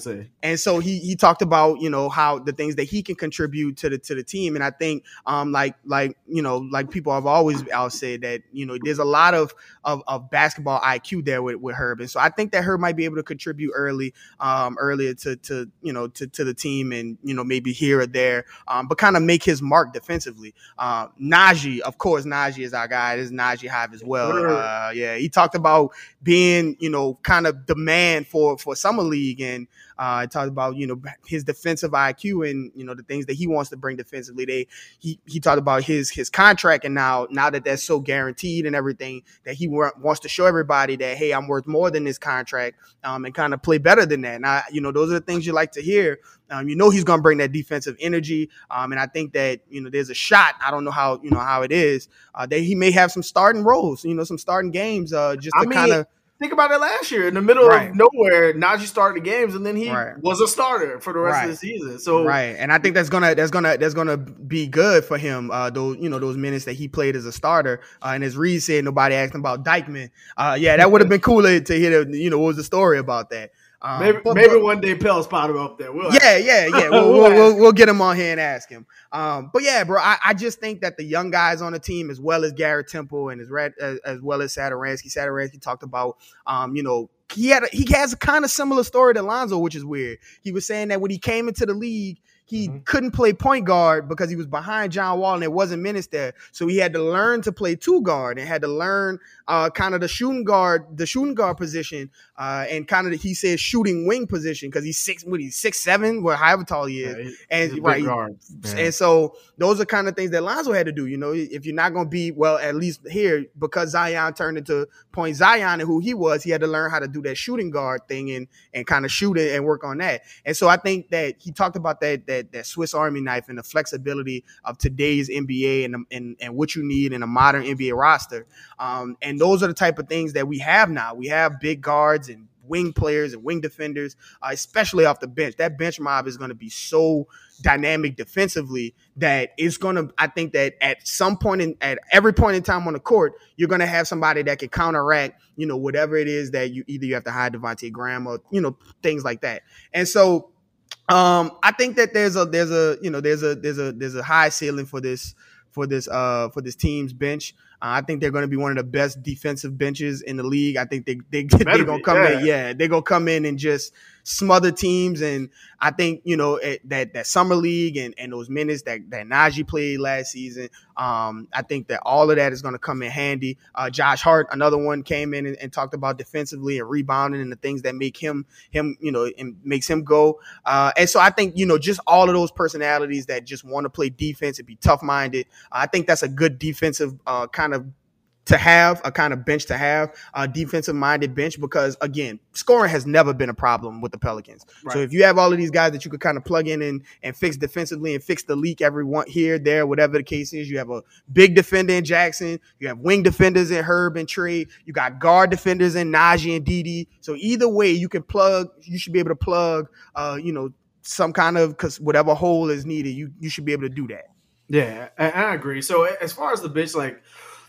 And so he he talked about you know how the things that he can contribute to the to the team, and I think um like like you know like people have always I'll say that you know there's a lot of of, of basketball IQ there with, with Herb, and so I think that Herb might be able to contribute early um earlier to to you know to to the team, and you know maybe here or there, um but kind of make his mark defensively. Uh, Naji, of course, Naji is our guy. This is Naji Hive as well. Uh, yeah, he talked about being you know kind of demand for for summer league and uh, it talked about you know his defensive IQ and you know the things that he wants to bring defensively. They he he talked about his his contract and now now that that's so guaranteed and everything that he wa- wants to show everybody that hey I'm worth more than this contract um, and kind of play better than that. Now you know those are the things you like to hear. Um, you know he's going to bring that defensive energy, um, and I think that you know there's a shot. I don't know how you know how it is uh, that he may have some starting roles, you know, some starting games, uh, just I to mean, kind of Think about it last year in the middle Right. of nowhere. Naji started the games, and then he Right. was a starter for the rest Right. of the season. So right, and I think that's gonna that's gonna that's gonna be good for him. Uh, those you know those minutes that he played as a starter, uh, and as Reed said, nobody asked him about Dykeman. Uh, yeah, that would have been cooler to hear. The, you know, what was the story about that? Um, maybe but- maybe but- one day Pell spot him up there. We'll yeah, yeah, yeah. We'll, We'll we'll, we'll, we'll get him on here and ask him. Um, but yeah, bro, I, I just think that the young guys on the team, as well as Garrett Temple and as red, as, as well as Satoransky, Satoransky talked about, um, you know, he had a, he has a kind of similar story to Lonzo, which is weird. He was saying that when he came into the league, he Mhm. couldn't play point guard because he was behind John Wall and there wasn't minutes there. So he had to learn to play two guard and had to learn uh, kind of the shooting guard, the shooting guard position, uh, and kind of the, he says shooting wing position because he's six, what he's six seven, well, however tall he is. Yeah, he- And he's a big right, guard. And so those are kind of things that Lonzo had to do. You know, if you're not going to be well, at least here because Zion turned into point Zion and who he was, he had to learn how to do that shooting guard thing and and kind of shoot it and work on that. And so I think that he talked about that that that Swiss Army knife and the flexibility of today's NBA and and and what you need in a modern NBA roster. Um, and those are the type of things that we have now. We have big guards and wing players and wing defenders, uh, especially off the bench. That bench mob is going to be so dynamic defensively that it's going to i think that at some point in at every point in time on the court you're going to have somebody that can counteract you know whatever it is that you either you have to hide Devonte Graham or you know things like that and so um i think that there's a there's a you know there's a there's a there's a high ceiling for this for this uh for this team's bench uh, I think they're going to be one of the best defensive benches in the league. I think they they they're gonna come in, yeah. yeah, they're gonna come in and just smother teams. And I think you know it, that that summer league and, and those minutes that that Naji played last season. Um, I think that all of that is going to come in handy. Uh, Josh Hart, another one, came in and, and, talked about defensively and rebounding and the things that make him him you know and makes him go. Uh, and so I think you know just all of those personalities that just want to play defense and be tough minded. I think that's a good defensive uh, kind of to have a kind of bench to have a defensive minded bench because again scoring has never been a problem with the pelicans. Right. so if you have all of these guys that you could kind of plug in and, and fix defensively and fix the leak every one here there whatever the case is you have a big defender in jaxson you have wing defenders in herb and trey you got guard defenders in naji and dd so either way you can plug you should be able to plug uh you know some kind of because whatever hole is needed you you should be able to do that. Yeah I, I agree. So as far as the bench like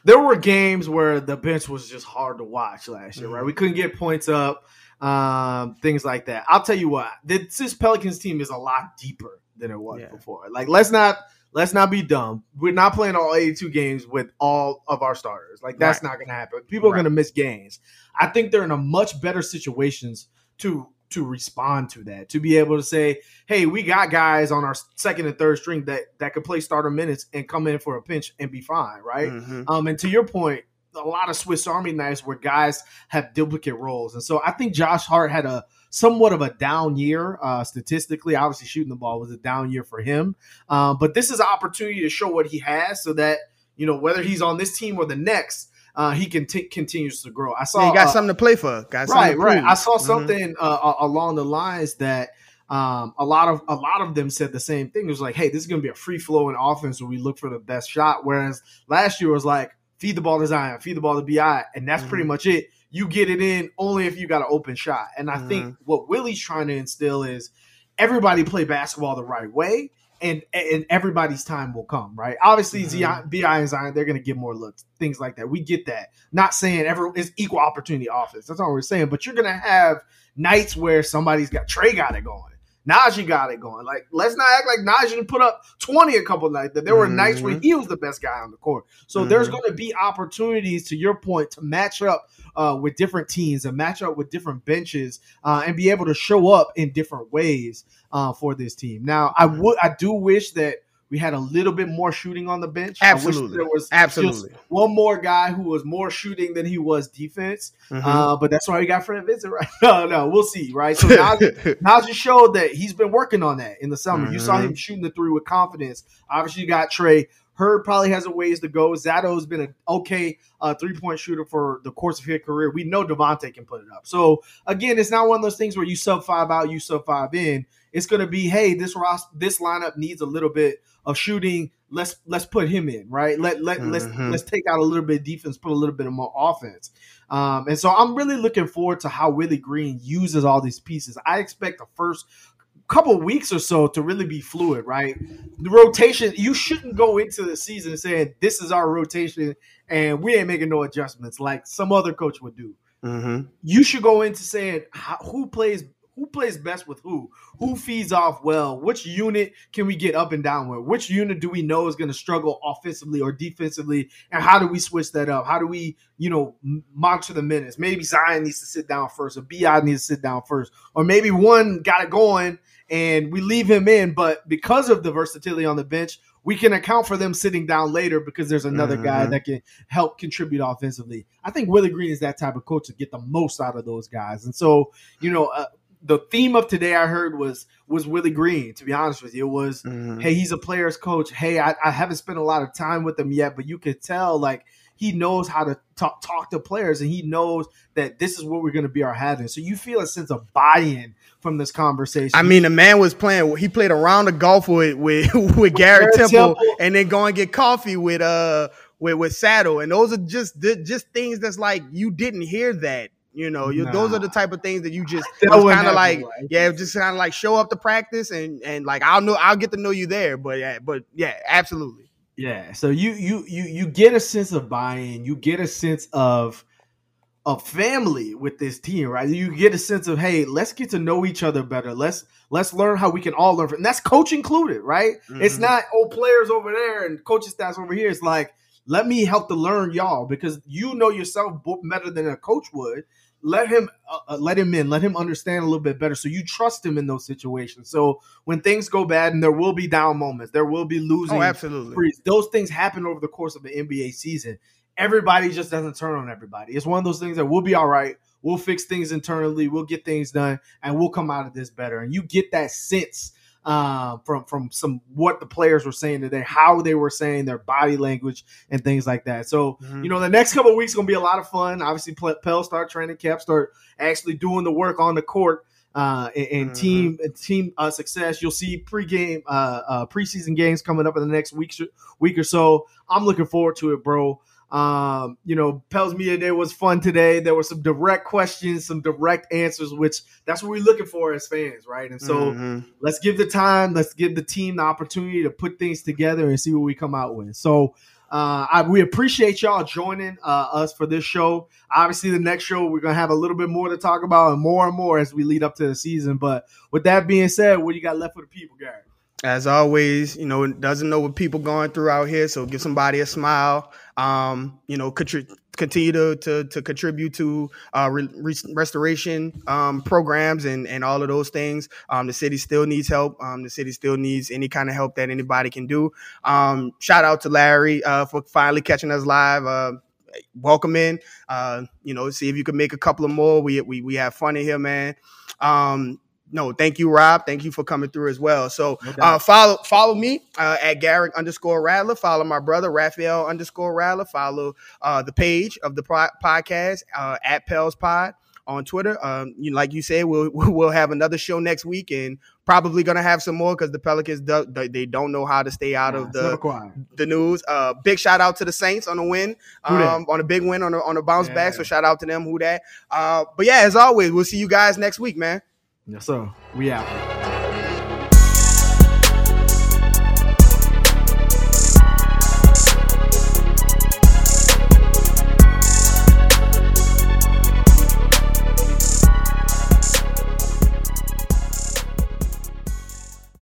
there were games where the bench was just hard to watch last year, mm-hmm. right? We couldn't get points up, um, things like that. I'll tell you what, this, this Pelicans team is a lot deeper than it was yeah. before. Like, let's not let's not be dumb. We're not playing all 82 games with all of our starters. Like, that's right. not going to happen. People right. are going to miss games. I think they're in a much better situations to to respond to that, to be able to say, "Hey, we got guys on our second and third string that that could play starter minutes and come in for a pinch and be fine, right?" Mm-hmm. Um, and to your point, a lot of Swiss Army knives where guys have duplicate roles, and so I think Josh Hart had a somewhat of a down year uh, statistically. Obviously, shooting the ball was a down year for him, um, but this is an opportunity to show what he has, so that you know whether he's on this team or the next uh, he can t- continues to grow. I saw yeah, he got uh, something to play for. Got right, right. I saw mm-hmm. something mm-hmm. uh, along the lines that um, a lot of a lot of them said the same thing. It was like, hey, this is going to be a free flowing offense where we look for the best shot. Whereas last year was like, feed the ball to Zion, feed the ball to Bi, and that's mm-hmm. pretty much it. You get it in only if you got an open shot. And I mm-hmm. think what Willie's trying to instill is everybody play basketball the right way and and everybody's time will come, right? Obviously, mm-hmm. Bi and Zion, they're going to get more looks, things like that. We get that. Not saying every is equal opportunity offense. That's all we're saying. But you're going to have nights where somebody's got Trey got it going. Naji got it going. Like, let's not act like Naji didn't put up 20 a couple nights. That there were mm-hmm. nights where he was the best guy on the court. So mm-hmm. there's going to be opportunities, to your point, to match up uh, with different teams and match up with different benches uh, and be able to show up in different ways uh, for this team. Now, I would, I do wish that we had a little bit more shooting on the bench. Absolutely, there was absolutely one more guy who was more shooting than he was defense. Mm-hmm. Uh, but that's why we got Fred Vincent, right? No, no, we'll see, right? So Naji, showed that he's been working on that in the summer. Mm-hmm. You saw him mm-hmm. shooting the three with confidence. Obviously, you got Trey. Herb probably has a ways to go. Sato's been an okay uh, three point shooter for the course of his career. We know Devonte can put it up. So again, it's not one of those things where you sub five out, you sub five in. It's going to be, hey, this Ross, this lineup needs a little bit of shooting. Let's let's put him in, right? Let let mm-hmm. let's let's take out a little bit of defense, put a little bit of more offense. Um, and so I'm really looking forward to how Willie Green uses all these pieces. I expect the first couple weeks or so to really be fluid, right? The rotation, you shouldn't go into the season saying this is our rotation and we ain't making no adjustments like some other coach would do. Mm-hmm. You should go into saying who plays who plays best with who, who feeds off well, which unit can we get up and down with, which unit do we know is going to struggle offensively or defensively, and how do we switch that up? How do we, you know, monitor the minutes? Maybe Zion needs to sit down first, or Bi needs to sit down first, or maybe one got it going and we leave him in, but because of the versatility on the bench, we can account for them sitting down later because there's another mm-hmm. guy that can help contribute offensively. I think Willie Green is that type of coach to get the most out of those guys. And so, you know, uh, the theme of today I heard was was Willie Green. To be honest with you, it was mm-hmm. hey, he's a player's coach. Hey, I, I, haven't spent a lot of time with him yet, but you could tell like he knows how to talk talk to players, and he knows that this is what we're going to be our having. So you feel a sense of buy-in from this conversation. I mean, the man was playing. He played a round of golf with with, with Garrett, Garrett Temple, Temple, and then go and get coffee with uh with with Saddle, and those are just just things that's like you didn't hear that you know, you, nah. those are the type of things that you just kind of like, yeah, just kind of like show up to practice and and like I'll know I'll get to know you there. But yeah, but yeah, absolutely. Yeah. So you you you you get a sense of buy-in. You get a sense of a family with this team, right? You get a sense of hey, let's get to know each other better. Let's let's learn how we can all learn, from, and that's coach included, right? Mm-hmm. It's not oh players over there and coaching staffs over here. It's like let me help to learn y'all because you know yourself better than a coach would let him uh, uh, let him in, let him understand a little bit better, so you trust him in those situations. So when things go bad, and there will be down moments, there will be losing. Oh, absolutely. Freeze. Those things happen over the course of an NBA season. Everybody just doesn't turn on everybody. It's one of those things that we'll be all right. We'll fix things internally. We'll get things done, and we'll come out of this better. And you get that sense uh, from from some what the players were saying today, how they were saying their body language and things like that. So Mhm. you know, the next couple of weeks gonna be a lot of fun. Obviously, Pe- Pell start training camp, start actually doing the work on the court. Uh, and, and Mhm. team and team uh, success. You'll see pregame, uh, uh, preseason games coming up in the next week week or so. I'm looking forward to it, bro. Um, you know, Pell's Media Day was fun today. There were some direct questions, some direct answers, which that's what we're looking for as fans, right? And so Mhm. let's give the time, let's give the team the opportunity to put things together and see what we come out with. So uh, I, we appreciate y'all joining uh, us for this show. Obviously, the next show we're gonna have a little bit more to talk about and more and more as we lead up to the season. But with that being said, what do you got left for the people, Gary? As always, you know, it doesn't know what people going through out here, so give somebody a smile. Um, you know, contri- continue to, to to contribute to uh, re- re- restoration um, programs and and all of those things. Um, the city still needs help. Um, the city still needs any kind of help that anybody can do. Um, shout out to Larry uh, for finally catching us live. Uh, welcome in. Uh, you know, see if you can make a couple of more. We we we have fun in here, man. No, thank you, Rob. Thank you for coming through as well. So doubt. uh, follow follow me uh, at Garrick underscore Rattler. Follow my brother Raphael underscore Rattler. Follow uh, the page of the po- podcast uh, at Pels Pod on Twitter. Um, you like you said, we'll we'll have another show next week and probably gonna have some more because the Pelicans do, they don't know how to stay out Nah, of the the news. Uh, big shout out to the Saints on the win, um, on a big win on a, on a bounce back. So shout out to them. Who that? Uh, but yeah, as always, we'll see you guys next week, man. Yes, sir. We out.